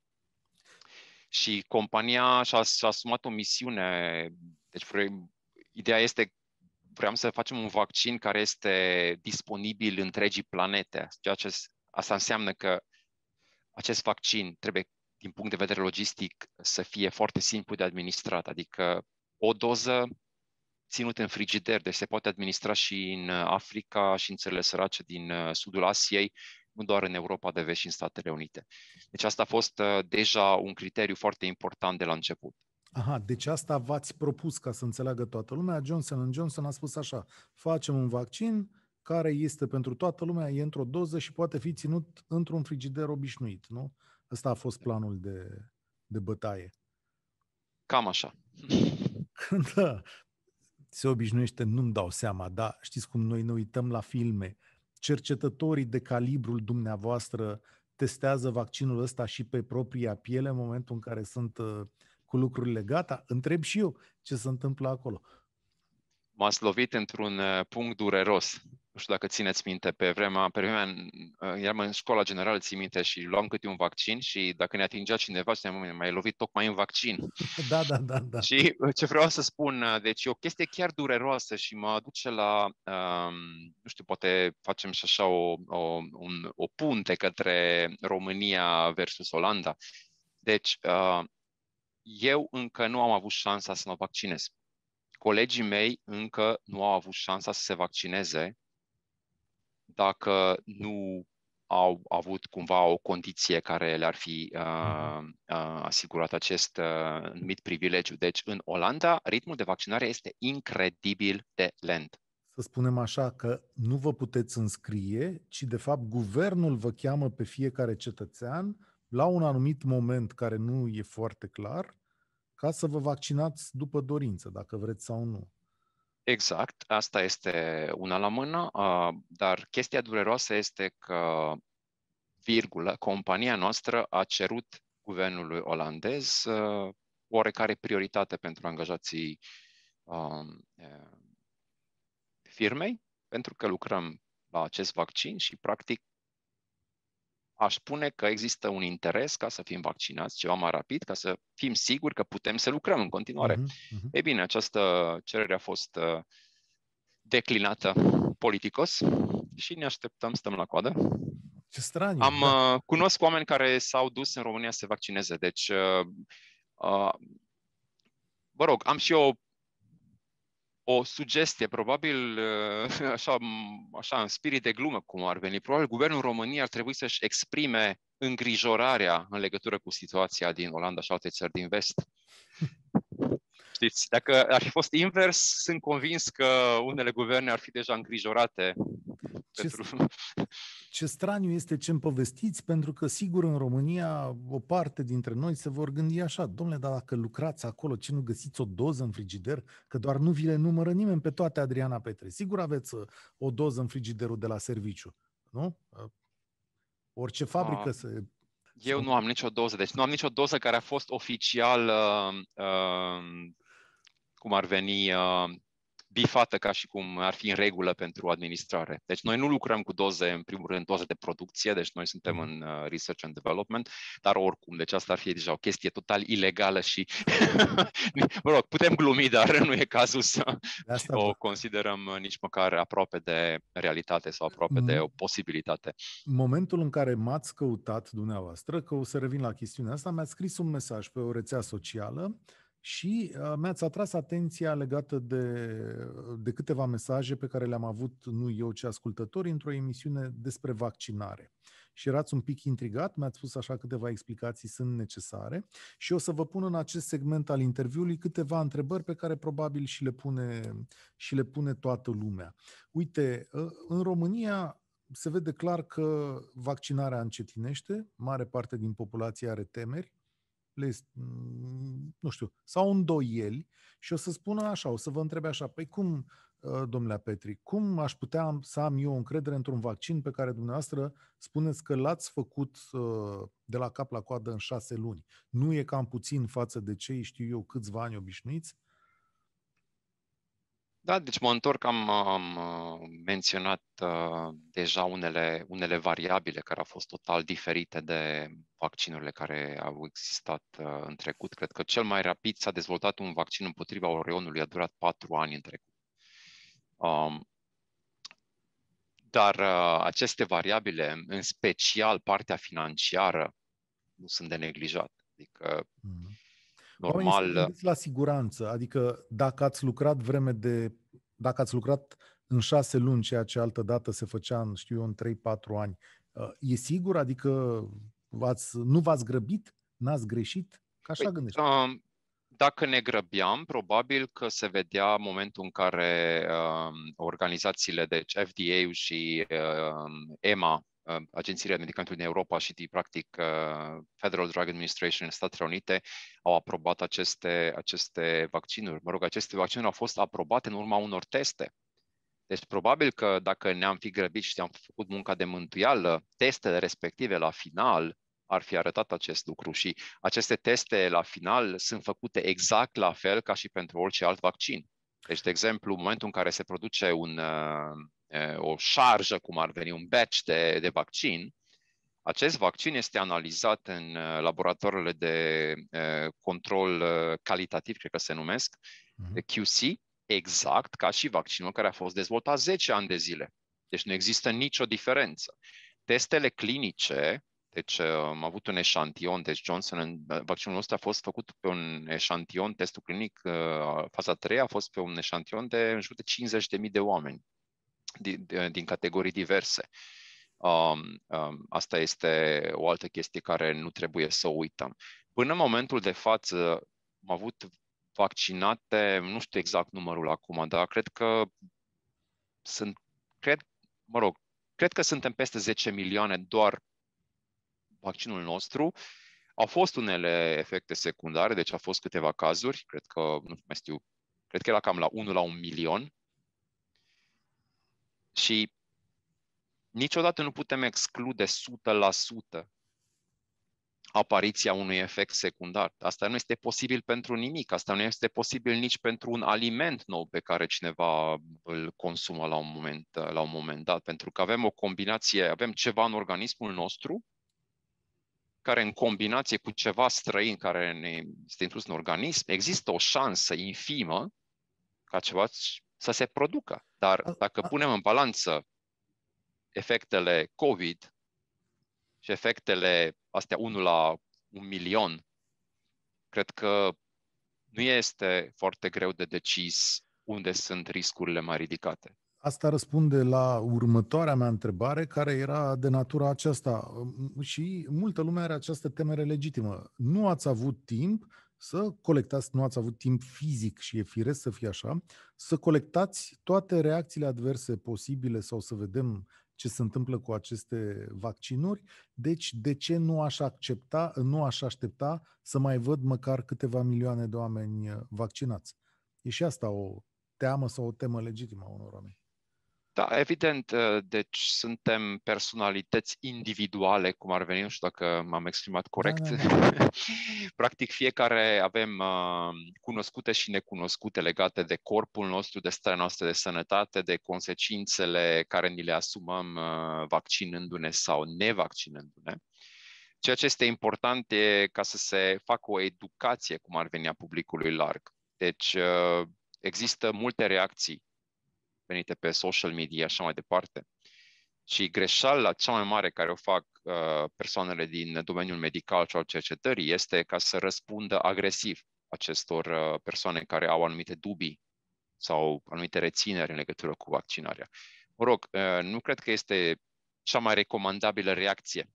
și compania și-a, și-a asumat o misiune. Deci, ideea este, vreau să facem un vaccin care este disponibil întregii planete, ceea ce asta înseamnă că acest vaccin trebuie din punct de vedere logistic, să fie foarte simplu de administrat. Adică o doză ținută în frigider, deci se poate administra și în Africa și în țările sărace din uh, sudul Asiei, nu doar în Europa de vest și în Statele Unite. Deci asta a fost uh, deja un criteriu foarte important de la început. Aha, deci asta v-ați propus ca să înțeleagă toată lumea. Johnson Johnson a spus așa, facem un vaccin care este pentru toată lumea, e într-o doză și poate fi ținut într-un frigider obișnuit, nu? Ăsta a fost planul de, de bătaie. Cam așa. Da, se obișnuiește, nu-mi dau seama, dar știți cum noi ne uităm la filme, cercetătorii de calibrul dumneavoastră testează vaccinul ăsta și pe propria piele în momentul în care sunt uh, cu lucrurile gata? Întreb și eu ce se întâmplă acolo. M-ați lovit într-un uh, punct dureros nu știu dacă țineți minte, pe vremea, pe vremea uh, eram în școala generală, ții minte, și luam câte un vaccin și dacă ne atingea cineva, spuneam, mai lovit tocmai în vaccin. Da, da, da, da. Și uh, ce vreau să spun, uh, deci e o chestie chiar dureroasă și mă aduce la, um, nu știu, poate facem și așa o, o, un, o punte către România versus Olanda. Deci, uh, eu încă nu am avut șansa să mă vaccinez. Colegii mei încă nu au avut șansa să se vaccineze dacă nu au avut cumva o condiție care le-ar fi uh, uh, asigurat acest uh, numit privilegiu. Deci, în Olanda, ritmul de vaccinare este incredibil de lent. Să spunem așa că nu vă puteți înscrie, ci de fapt guvernul vă cheamă pe fiecare cetățean la un anumit moment care nu e foarte clar, ca să vă vaccinați după dorință, dacă vreți sau nu. Exact, asta este una la mână, dar chestia dureroasă este că, virgulă, compania noastră a cerut guvernului olandez oarecare prioritate pentru angajații firmei, pentru că lucrăm la acest vaccin și, practic, aș spune că există un interes ca să fim vaccinați ceva mai rapid, ca să fim siguri că putem să lucrăm în continuare. Uh-huh, uh-huh. Ei bine, această cerere a fost uh, declinată politicos și ne așteptăm, stăm la coadă. Ce straniu. Am da. uh, cunosc oameni care s-au dus în România să se vaccineze, deci uh, uh, vă rog, am și eu o sugestie, probabil uh, așa, așa în spirit de glumă cum ar veni, probabil guvernul României ar trebui să-și exprime îngrijorarea în legătură cu situația din Olanda și alte țări din vest. Știți, dacă ar fi fost invers, sunt convins că unele guverne ar fi deja îngrijorate ce, pentru... ce straniu este ce îmi povestiți, pentru că sigur în România o parte dintre noi se vor gândi așa, domnule, dar dacă lucrați acolo, ce nu găsiți o doză în frigider? Că doar nu vi le numără nimeni pe toate, Adriana Petre. Sigur aveți uh, o doză în frigiderul de la serviciu, nu? Uh, orice fabrică A, se... Eu nu am nicio doză, deci nu am nicio doză care a fost oficial, uh, uh, cum ar veni, uh, bifată ca și cum ar fi în regulă pentru administrare. Deci noi nu lucrăm cu doze, în primul rând, doze de producție, deci noi suntem mhm. în uh, research and development, dar oricum, deci asta ar fi deja o chestie total ilegală și, mă rog, putem glumi, dar nu e cazul să asta o considerăm uh, nici măcar aproape de realitate sau aproape mm. de o posibilitate. Momentul în care m-ați căutat dumneavoastră, că o să revin la chestiunea asta, mi-ați scris un mesaj pe o rețea socială și uh, mi-ați atras atenția legată de, de câteva mesaje pe care le-am avut nu eu, ci ascultătorii într-o emisiune despre vaccinare. Și erați un pic intrigat, mi-ați spus așa câteva explicații sunt necesare și o să vă pun în acest segment al interviului câteva întrebări pe care probabil și le pune, și le pune toată lumea. Uite, uh, în România se vede clar că vaccinarea încetinește, mare parte din populație are temeri, le, mm, nu știu, sau îndoieli și o să spună așa, o să vă întrebe așa, păi cum, uh, domnule Petri, cum aș putea să am eu încredere într-un vaccin pe care dumneavoastră spuneți că l-ați făcut uh, de la cap la coadă în șase luni? Nu e cam puțin față de cei, știu eu, câțiva ani obișnuiți? Da, deci mă întorc, am, am uh, menționat uh, deja unele, unele variabile care au fost total diferite de vaccinurile care au existat uh, în trecut. Cred că cel mai rapid s-a dezvoltat un vaccin împotriva orionului, a durat patru ani în trecut. Um, dar uh, aceste variabile, în special partea financiară, nu sunt de neglijat. Adică, Mhm. Normal, Oamenii se gândesc la siguranță, adică dacă ați lucrat vreme de, dacă ați lucrat în șase luni, ceea ce altă dată se făcea în, știu eu, în 3-4 ani, uh, e sigur? Adică v-ați, nu v-ați grăbit? N-ați greșit? Că așa Păi, gândești. um, dacă ne grăbeam, probabil că se vedea momentul în care um, organizațiile, deci FDA-ul și um, EMA, uh, agențiile de medicamente din Europa și, de, practic, uh, Federal Drug Administration în Statele Unite au aprobat aceste, aceste vaccinuri. Mă rog, aceste vaccinuri au fost aprobate în urma unor teste. Deci probabil că dacă ne-am fi grăbit și am făcut munca de mântuială, testele respective la final ar fi arătat acest lucru și aceste teste la final sunt făcute exact la fel ca și pentru orice alt vaccin. Deci, de exemplu, în momentul în care se produce un, uh, uh, o șarjă, cum ar veni un batch de, de vaccin, acest vaccin este analizat în uh, laboratoarele de uh, control uh, calitativ, cred că se numesc, Mhm. de QC, exact ca și vaccinul care a fost dezvoltat 10 ani de zile. Deci nu există nicio diferență. Testele clinice, deci uh, am avut un eșantion, deci Johnson, vaccinul nostru a fost făcut pe un eșantion, testul clinic, uh, faza 3 a fost pe un eșantion de în jur de 50.000 de oameni din, din categorii diverse. Um, um, asta este o altă chestie care nu trebuie să o uităm. Până în momentul de față am avut vaccinate, nu știu exact numărul acum, dar cred că sunt, cred, mă rog, cred că suntem peste 10 milioane doar vaccinul nostru. Au fost unele efecte secundare, deci au fost câteva cazuri, cred că, nu mai știu, cred că era cam la 1 la 1 milion. Și niciodată nu putem exclude 100% apariția unui efect secundar. Asta nu este posibil pentru nimic, asta nu este posibil nici pentru un aliment nou pe care cineva îl consumă la un moment, la un moment dat, pentru că avem o combinație, avem ceva în organismul nostru care în combinație cu ceva străin care ne este intrus în organism, există o șansă infimă ca ceva să se producă. Dar dacă punem în balanță efectele COVID și efectele astea 1 la un milion, cred că nu este foarte greu de decis unde sunt riscurile mai ridicate. Asta răspunde la următoarea mea întrebare, care era de natura aceasta. Și multă lume are această temere legitimă. Nu ați avut timp să colectați, nu ați avut timp fizic și e firesc să fie așa, să colectați toate reacțiile adverse posibile sau să vedem ce se întâmplă cu aceste vaccinuri. Deci, de ce nu aș accepta, nu aș aștepta să mai văd măcar câteva milioane de oameni vaccinați? E și asta o teamă sau o temă legitimă a unor oameni. Da, evident, deci suntem personalități individuale, cum ar veni, nu știu dacă m-am exprimat corect. Da, da, da. Practic, fiecare avem uh, cunoscute și necunoscute legate de corpul nostru, de starea noastră de sănătate, de consecințele care ni le asumăm uh, vaccinându-ne sau nevaccinându-ne. Ceea ce este important e ca să se facă o educație, cum ar veni, a publicului larg. Deci, uh, există multe reacții venite pe social media și așa mai departe. Și greșeala cea mai mare care o fac uh, persoanele din domeniul medical și al cercetării este ca să răspundă agresiv acestor uh, persoane care au anumite dubii sau anumite rețineri în legătură cu vaccinarea. Mă rog, uh, nu cred că este cea mai recomandabilă reacție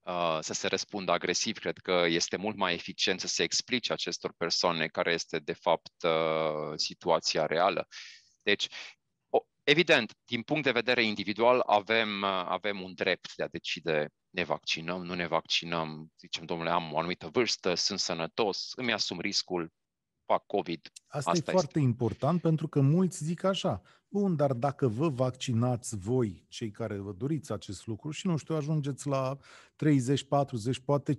uh, să se răspundă agresiv. Cred că este mult mai eficient să se explice acestor persoane care este de fapt uh, situația reală. Deci, evident, din punct de vedere individual, avem, avem un drept de a decide ne vaccinăm, nu ne vaccinăm, zicem, domnule, am o anumită vârstă, sunt sănătos, îmi asum riscul, fac COVID. Asta, Asta e este. foarte important pentru că mulți zic așa, bun, dar dacă vă vaccinați voi, cei care vă doriți acest lucru și, nu știu, ajungeți la 30, 40, poate 50%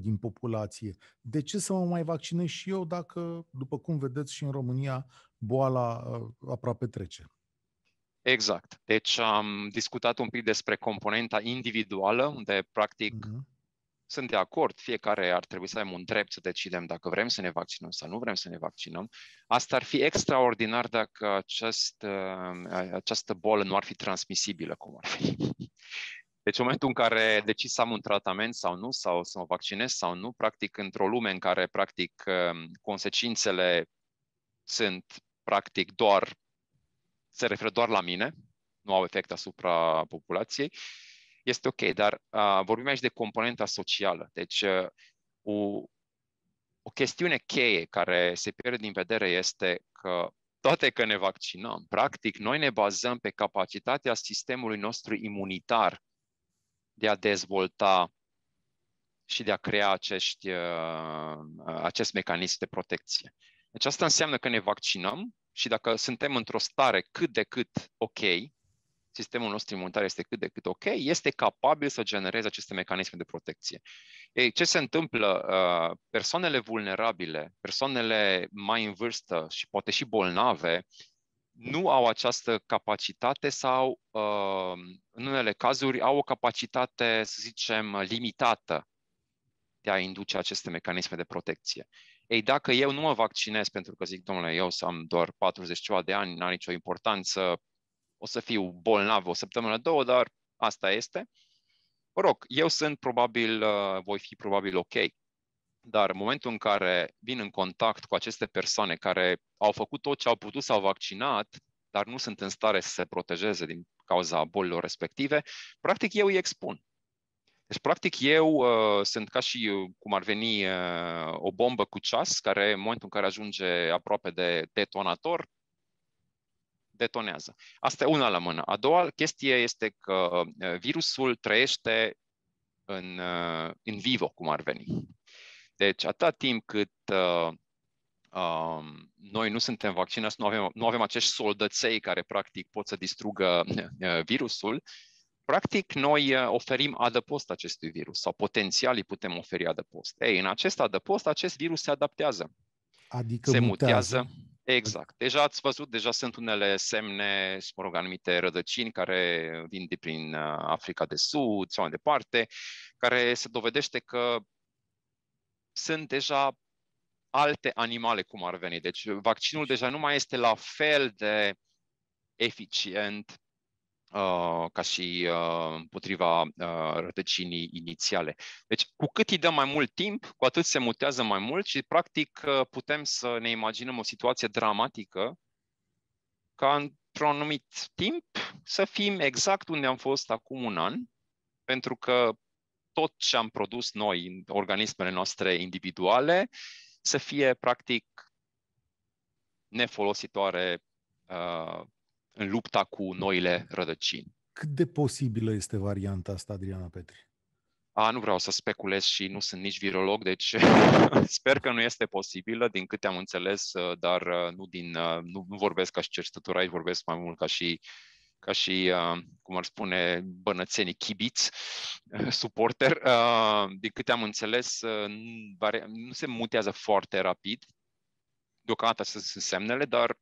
din populație, de ce să mă mai vaccinez și eu dacă, după cum vedeți și în România, boala aproape trece? Exact. Deci am discutat un pic despre componenta individuală, unde practic uh-huh. sunt de acord, fiecare ar trebui să avem un drept să decidem dacă vrem să ne vaccinăm sau nu vrem să ne vaccinăm. Asta ar fi extraordinar dacă acest, această bolă nu ar fi transmisibilă, cum ar fi. Deci în momentul în care decid să am un tratament sau nu, sau să mă vaccinez sau nu, practic într-o lume în care practic um, consecințele sunt practic doar, se referă doar la mine, nu au efect asupra populației, este ok, dar uh, vorbim aici de componenta socială. Deci uh, o, o chestiune cheie care se pierde din vedere este că toate că ne vaccinăm, practic noi ne bazăm pe capacitatea sistemului nostru imunitar de a dezvolta și de a crea acești, uh, acest mecanism de protecție. Deci asta înseamnă că ne vaccinăm și dacă suntem într-o stare cât de cât ok, sistemul nostru imunitar este cât de cât ok, este capabil să genereze aceste mecanisme de protecție. Ei, ce se întâmplă? Uh, persoanele vulnerabile, persoanele mai în vârstă și poate și bolnave, nu au această capacitate sau, uh, în unele cazuri, au o capacitate, să zicem, limitată de a induce aceste mecanisme de protecție. Ei, dacă eu nu mă vaccinez pentru că zic, domnule, eu să am doar 40 ceva de ani, n-are nicio importanță, o să fiu bolnav o săptămână, două, dar asta este. Mă rog, eu sunt probabil, uh, voi fi probabil ok. Dar în momentul în care vin în contact cu aceste persoane care au făcut tot ce au putut, s-au vaccinat, dar nu sunt în stare să se protejeze din cauza bolilor respective, practic eu îi expun. Deci, practic, eu uh, sunt ca și uh, cum ar veni uh, o bombă cu ceas, care în momentul în care ajunge aproape de detonator, detonează. Asta e una la mână. A doua chestie este că uh, virusul trăiește în, uh, în vivo, cum ar veni. Deci, atâta timp cât uh, um, noi nu suntem vaccinați, nu avem, nu avem acești soldăței care, practic, pot să distrugă uh, virusul, practic, noi uh, oferim adăpost acestui virus sau potențial îi putem oferi adăpost. Ei, în acest adăpost, acest virus se adaptează. Adică se mutează. mutează Exact. Deja ați văzut, deja sunt unele semne, mă rog, anumite rădăcini care vin de prin uh, Africa de Sud sau mai departe, care se dovedește că sunt deja alte animale cum ar veni. Deci vaccinul deja nu mai este la fel de eficient Uh, ca și uh, împotriva uh, rădăcinii inițiale. Deci, cu cât îi dăm mai mult timp, cu atât se mutează mai mult și, practic, uh, putem să ne imaginăm o situație dramatică ca într-un anumit timp să fim exact unde am fost acum un an, pentru că tot ce am produs noi în organismele noastre individuale să fie, practic, nefolositoare uh, în lupta cu noile rădăcini. Cât de posibilă este varianta asta, Adriana Petri? A, nu vreau să speculez și nu sunt nici virolog, deci sper că nu este posibilă, din câte am înțeles, uh, dar uh, nu, din, uh, nu, nu vorbesc ca și cercetător aici, vorbesc mai mult ca și, ca și cum ar spune bănățenii, chibiți, suporter. Din câte am înțeles, nu se mutează foarte rapid, deocamdată sunt semnele, dar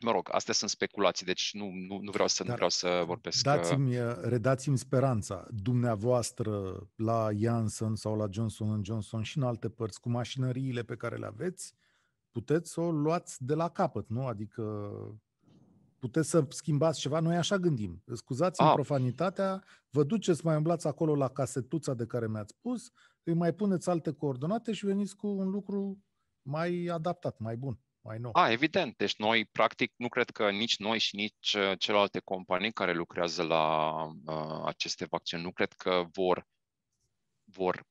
mă rog, astea sunt speculații, deci nu, nu, nu, vreau, să, Dar nu vreau să vorbesc. Dați-mi, uh, redați-mi speranța. Dumneavoastră la Janssen sau la Johnson Johnson și în alte părți, cu mașinăriile pe care le aveți, puteți să o luați de la capăt, nu? Adică puteți să schimbați ceva, noi așa gândim. Scuzați-mi ah. profanitatea, vă duceți, mai umblați acolo la casetuța de care mi-ați spus, îi mai puneți alte coordonate și veniți cu un lucru mai adaptat, mai bun mai nou. A, evident. Deci noi, practic, nu cred că nici noi și nici uh, celelalte companii care lucrează la uh, aceste vaccine, nu cred că vor, vor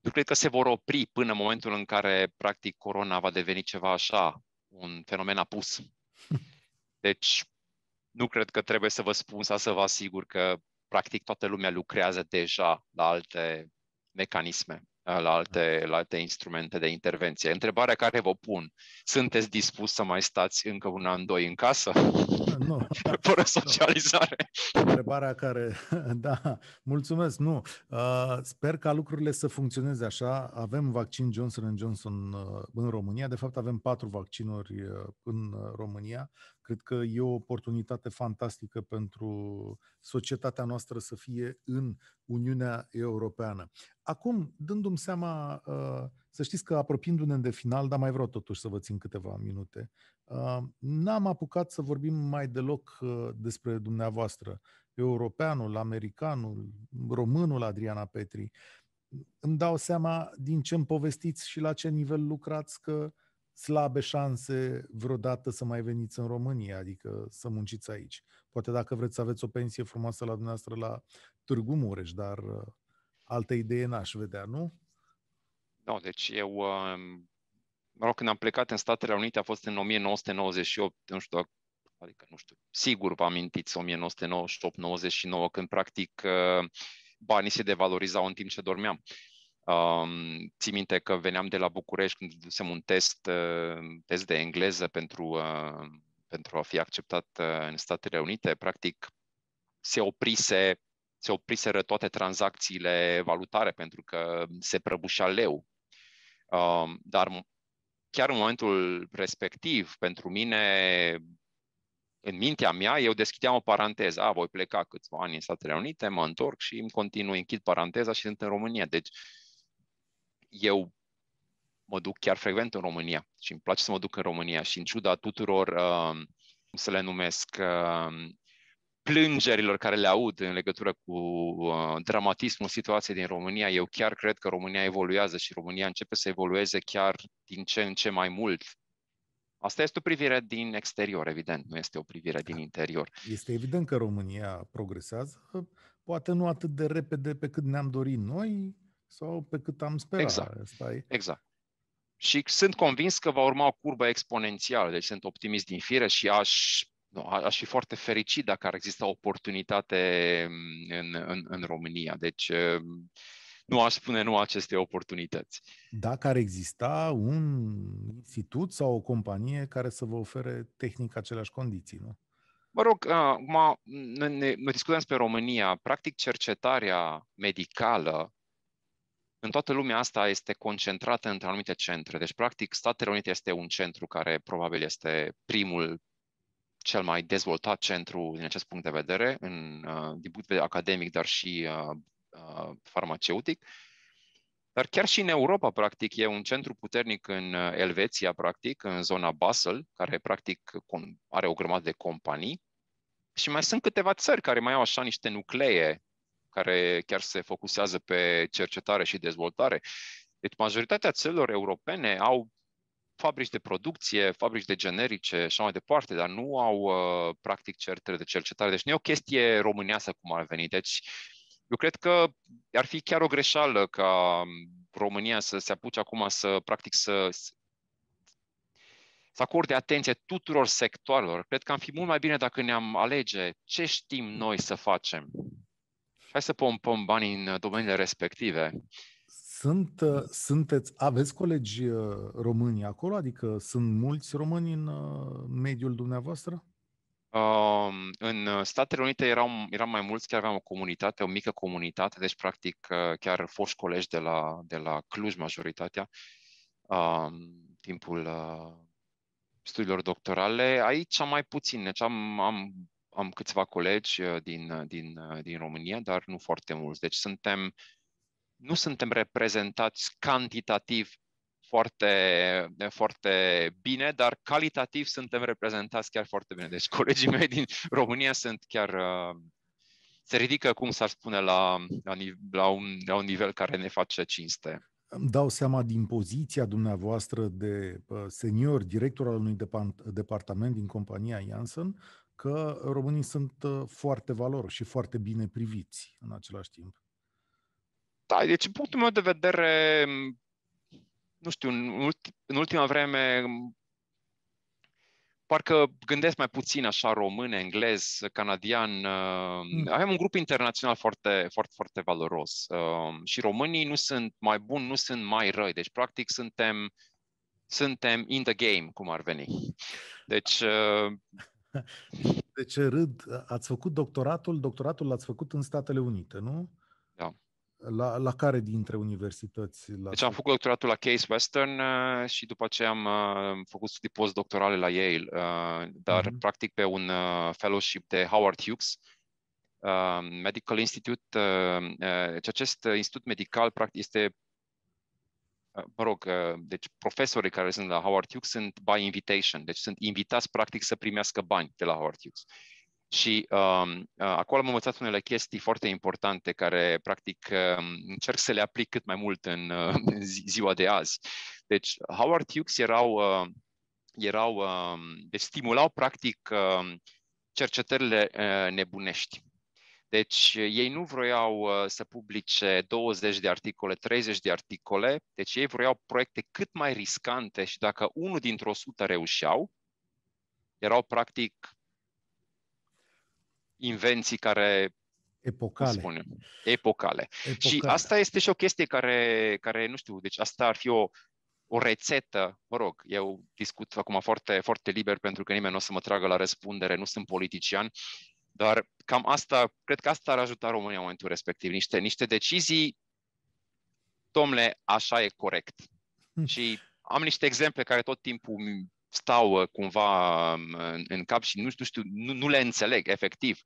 nu cred că se vor opri până în momentul în care, practic, corona va deveni ceva așa, un fenomen apus. Deci, nu cred că trebuie să vă spun sau să vă asigur că, practic, toată lumea lucrează deja la alte mecanisme la alte, la alte instrumente de intervenție. Întrebarea care vă pun, sunteți dispus să mai stați încă un an, doi în casă? Nu. Fără socializare? Întrebarea care, da, mulțumesc, nu. Uh, sper ca lucrurile să funcționeze așa. Avem vaccin Johnson Johnson uh, în România. De fapt, avem patru vaccinuri uh, în România. Cred că e o oportunitate fantastică pentru societatea noastră să fie în Uniunea Europeană. Acum, dându-mi seama, uh, să știți că apropiindu-ne de final, dar mai vreau totuși să vă țin câteva minute, uh, n-am apucat să vorbim mai deloc uh, despre dumneavoastră. europeanul, americanul, românul Adriana Petri. Îmi dau seama din ce îmi povestiți și la ce nivel lucrați că slabe șanse vreodată să mai veniți în România, adică să munciți aici. Poate dacă vreți să aveți o pensie frumoasă la dumneavoastră la Târgu Mureș, dar uh, altă idee n-aș vedea, nu? Nu, deci eu, um, mă rog, când am plecat în Statele Unite a fost în 1998, nu știu, adică nu știu, sigur vă amintiți 1998-99, când practic uh, banii se devalorizau în timp ce dormeam. Um, ții minte că veneam de la București când dusem un test, uh, test de engleză pentru, uh, pentru a fi acceptat uh, în Statele Unite. Practic, se oprise se opriseră toate tranzacțiile valutare pentru că se prăbușea leu. Um, dar chiar în momentul respectiv, pentru mine, în mintea mea, eu deschideam o paranteză. A, voi pleca câțiva ani în Statele Unite, mă întorc și îmi continui, închid paranteza și sunt în România. Deci, eu mă duc chiar frecvent în România și îmi place să mă duc în România și în ciuda tuturor, uh, cum să le numesc, uh, plângerilor care le aud în legătură cu uh, dramatismul situației din România, eu chiar cred că România evoluează și România începe să evolueze chiar din ce în ce mai mult. Asta este o privire din exterior, evident, nu este o privire din interior. Este evident că România progresează, poate nu atât de repede pe cât ne-am dorit noi sau pe cât am sperat. Exact. Asta e... exact. Și sunt convins că va urma o curbă exponențială, deci sunt optimist din fire și aș nu, aș fi foarte fericit dacă ar exista oportunitate mm, în, în, în România. Deci mm, nu aș spune nu aceste oportunități. Dacă ar exista un institut sau o companie care să vă ofere tehnic aceleași condiții, nu? Mă rog, acum ne, ne, ne discutăm despre România. Practic, cercetarea medicală în toată lumea asta este concentrată între anumite centre. Deci, practic, Statele Unite este un centru care probabil este primul cel mai dezvoltat centru din acest punct de vedere, în, uh, din punct de vedere academic, dar și uh, uh, farmaceutic. Dar chiar și în Europa, practic, e un centru puternic în uh, Elveția, practic, în zona Basel, care, practic, are o grămadă de companii. Și mai sunt câteva țări care mai au așa niște nuclee care chiar se focusează pe cercetare și dezvoltare. Deci majoritatea țărilor europene au fabrici de producție, fabrici de generice și așa mai departe, dar nu au uh, practic certere de cercetare. Deci nu e o chestie românească cum ar veni. Deci eu cred că ar fi chiar o greșeală ca România să se apuce acum să practic să să acorde atenție tuturor sectoarelor. Cred că am fi mult mai bine dacă ne-am alege ce știm noi să facem. Hai să pompăm banii în domeniile respective. Sunt, uh, sunteți, aveți colegi uh, români acolo? Adică sunt mulți români în uh, mediul dumneavoastră? Uh, în Statele Unite erau, eram mai mulți, chiar aveam o comunitate, o mică comunitate, deci practic chiar foști colegi de la, de la Cluj, majoritatea, uh, timpul uh, studiilor doctorale. Aici am mai puțin, deci am, am, am câțiva colegi din, din, din România, dar nu foarte mulți. Deci suntem nu suntem reprezentați cantitativ foarte, foarte bine, dar calitativ suntem reprezentați chiar foarte bine. Deci colegii mei din România sunt chiar, uh, se ridică, cum s-ar spune, la, la, la, un, la un nivel care ne face cinste. Îmi dau seama din poziția dumneavoastră de uh, senior director al unui departament din compania Janssen că românii sunt uh, foarte valoroși și foarte bine priviți în același timp. Da, deci, în punctul meu de vedere, nu știu, în, ulti, în ultima vreme, parcă gândesc mai puțin așa român, englez, canadian. Mm. Avem un grup internațional foarte, foarte, foarte valoros. Uh, și românii nu sunt mai buni, nu sunt mai răi. Deci, practic, suntem, suntem in the game, cum ar veni. Deci... Uh, de ce râd? Ați făcut doctoratul, doctoratul l-ați făcut în Statele Unite, nu? Da. La, la care dintre universități? La deci am făcut doctoratul la Case Western uh, și după aceea am uh, făcut studii postdoctorale la Yale, uh, dar uh-huh. practic pe un uh, fellowship de Howard Hughes, uh, Medical Institute. Uh, uh, deci acest institut medical practic este uh, mă rog, uh, deci profesorii care sunt la Howard Hughes sunt by invitation, deci sunt invitați practic să primească bani de la Howard Hughes. Și uh, acolo am învățat unele chestii foarte importante care, practic, uh, încerc să le aplic cât mai mult în, uh, în zi, ziua de azi. Deci, Howard Hughes erau, uh, erau uh, deci stimulau, practic, uh, cercetările uh, nebunești. Deci ei nu vroiau uh, să publice 20 de articole, 30 de articole, deci ei vroiau proiecte cât mai riscante și dacă unul dintre 100 reușeau, erau practic invenții care Epocale. Spune, epocale. epocale. Și asta este și o chestie care, care, nu știu, deci asta ar fi o, o rețetă, mă rog, eu discut acum foarte, foarte liber pentru că nimeni nu o să mă tragă la răspundere, nu sunt politician, dar cam asta, cred că asta ar ajuta România în momentul respectiv. Niște, niște decizii, domnule, așa e corect. Hmm. Și am niște exemple care tot timpul stau uh, cumva um, în, în cap și nu, nu știu, nu, nu le înțeleg efectiv.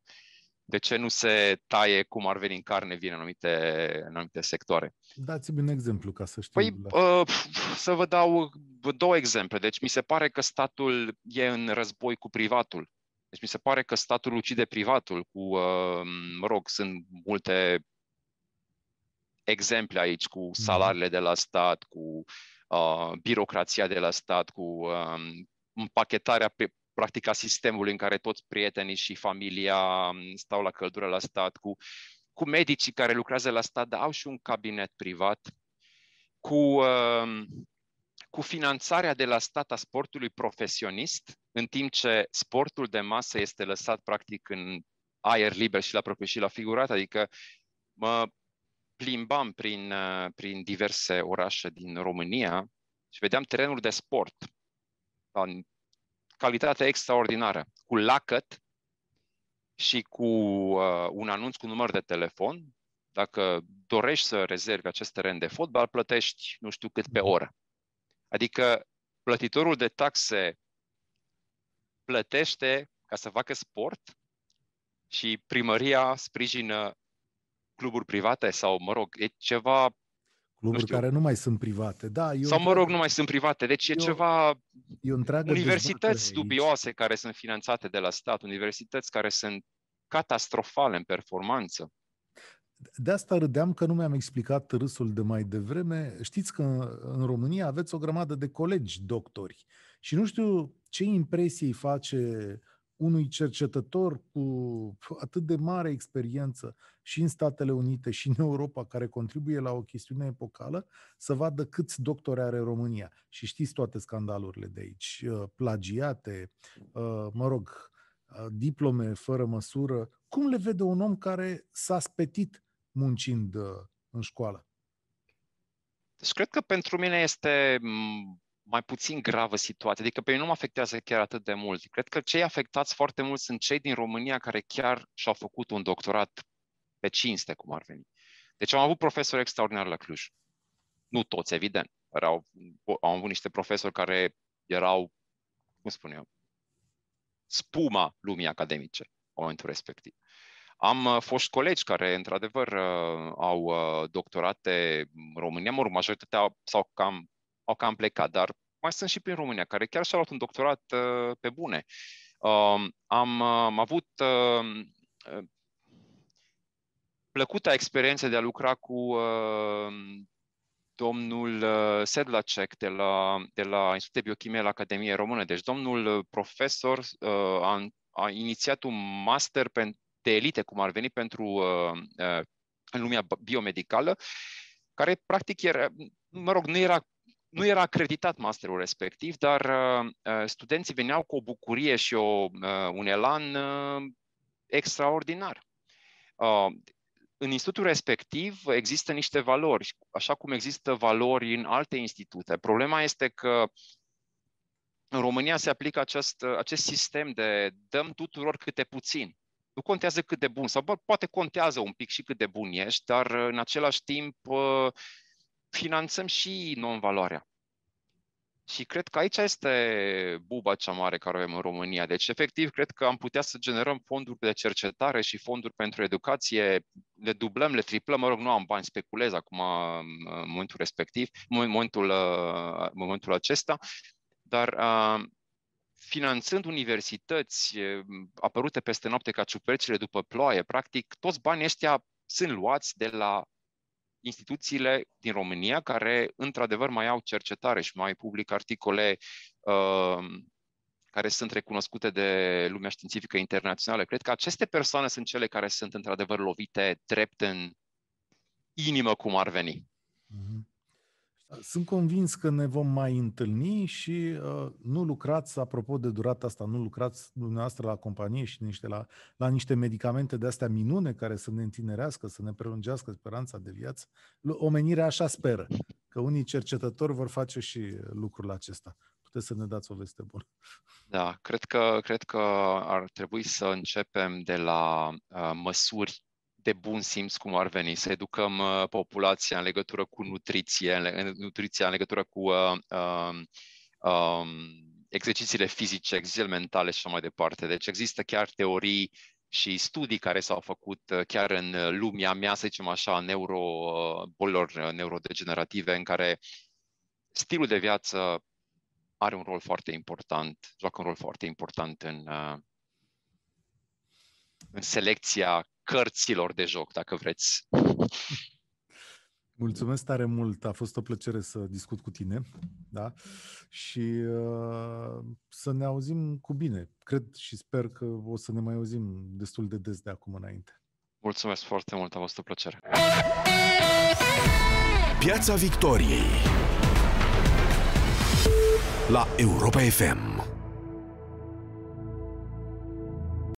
De ce nu se taie cum ar veni în carne vine în anumite, în anumite sectoare? Dați-mi un exemplu ca să știu. Păi, la... uh, să vă dau două exemple. Deci mi se pare că statul e în război cu privatul. Deci mi se pare că statul ucide privatul cu, uh, mă rog, sunt multe exemple aici cu mhm. salariile de la stat, cu uh, birocrația de la stat, cu uh, împachetarea pe, practic a sistemului în care toți prietenii și familia um, stau la căldură la stat, cu, cu medicii care lucrează la stat, dar au și un cabinet privat, cu uh, cu finanțarea de la stat a sportului profesionist, în timp ce sportul de masă este lăsat practic în aer liber și la propriu și la figurat, adică mă plimbam prin, uh, prin diverse orașe din România și vedeam terenuri de sport în calitate extraordinară, cu lacăt și cu uh, un anunț cu număr de telefon. Dacă dorești să rezervi acest teren de fotbal, plătești nu știu cât pe oră. Adică plătitorul de taxe plătește ca să facă sport și primăria sprijină cluburi private sau, mă rog, e ceva... Cluburi nu care nu mai sunt private, da. Eu sau, mă rog, nu mai sunt private. Deci e, e ceva... E o universități dubioase care sunt finanțate de la stat, universități care sunt catastrofale în performanță. De asta râdeam că nu mi-am explicat râsul de mai devreme. Știți că în România aveți o grămadă de colegi doctori și nu știu ce impresie îi face unui cercetător cu atât de mare experiență și în Statele Unite și în Europa, care contribuie la o chestiune epocală, să vadă câți doctori are România. Și știți toate scandalurile de aici, uh, plagiate, uh, mă rog, uh, diplome fără măsură. Cum le vede un om care s-a spetit muncind uh, în școală? Deci cred că pentru mine este mai puțin gravă situația, adică pe mine nu mă afectează chiar atât de mult. Cred că cei afectați foarte mult sunt cei din România care chiar și-au făcut un doctorat pe cinste, cum ar veni. Deci am avut profesori extraordinari la Cluj. Nu toți, evident. Erau, am avut niște profesori care erau, cum spun eu, spuma lumii academice în momentul respectiv. Am uh, fost colegi care, într-adevăr, uh, au uh, doctorate în România, mă rog, majoritatea s-au cam, au cam plecat, dar mai sunt și prin România, care chiar și-au luat un doctorat pe bune. Um, am, am avut plăcuta experiență de a lucra cu domnul Sedlacek de la, de la Institutul de Biochimie la Academie Română. Deci domnul profesor a, a inițiat un master pentru de elite, cum ar veni pentru uh, uh, în lumea biomedicală, care practic era, mă rog, nu era nu era acreditat masterul respectiv, dar uh, uh, studenții veneau cu o bucurie și o, uh, un elan uh, extraordinar. Uh, în institutul respectiv există niște valori, așa cum există valori în alte institute. Problema este că în România se aplică acest, acest sistem de dăm tuturor câte puțin. Nu contează cât de bun, sau bă, poate contează un pic și cât de bun ești, dar în același timp finanțăm și non-valoarea. Și cred că aici este buba cea mare care o avem în România. Deci, efectiv, cred că am putea să generăm fonduri de cercetare și fonduri pentru educație, le dublăm, le triplăm, mă rog, nu am bani, speculez acum în momentul respectiv, în momentul, în momentul acesta, dar finanțând universități apărute peste noapte ca ciupercile după ploaie, practic toți banii ăștia sunt luați de la instituțiile din România care într-adevăr mai au cercetare și mai publică articole uh, care sunt recunoscute de lumea științifică internațională. Cred că aceste persoane sunt cele care sunt într-adevăr lovite drept în inimă cum ar veni. Mm-hmm. Sunt convins că ne vom mai întâlni și uh, nu lucrați, apropo de durata asta, nu lucrați dumneavoastră la companie și niște, la, la niște medicamente de astea minune care să ne întinerească, să ne prelungească speranța de viață. Omenirea așa speră, că unii cercetători vor face și lucrul acesta. Puteți să ne dați o veste bună. Da, cred că, cred că ar trebui să începem de la uh, măsuri de bun simț cum ar veni, să educăm uh, populația în legătură cu nutriție, în, nutriția în legătură cu uh, uh, uh, exercițiile fizice, exercițiile mentale și așa mai departe. Deci există chiar teorii și studii care s-au făcut uh, chiar în lumea mea, să zicem așa, neuro, uh, bolilor neurodegenerative, în care stilul de viață are un rol foarte important, joacă un rol foarte important în, în selecția cărților de joc, dacă vreți. Mulțumesc tare mult, a fost o plăcere să discut cu tine, da? Și uh, să ne auzim cu bine. Cred și sper că o să ne mai auzim destul de des de acum înainte. Mulțumesc foarte mult, a fost o plăcere. Piața Victoriei la Europa FM.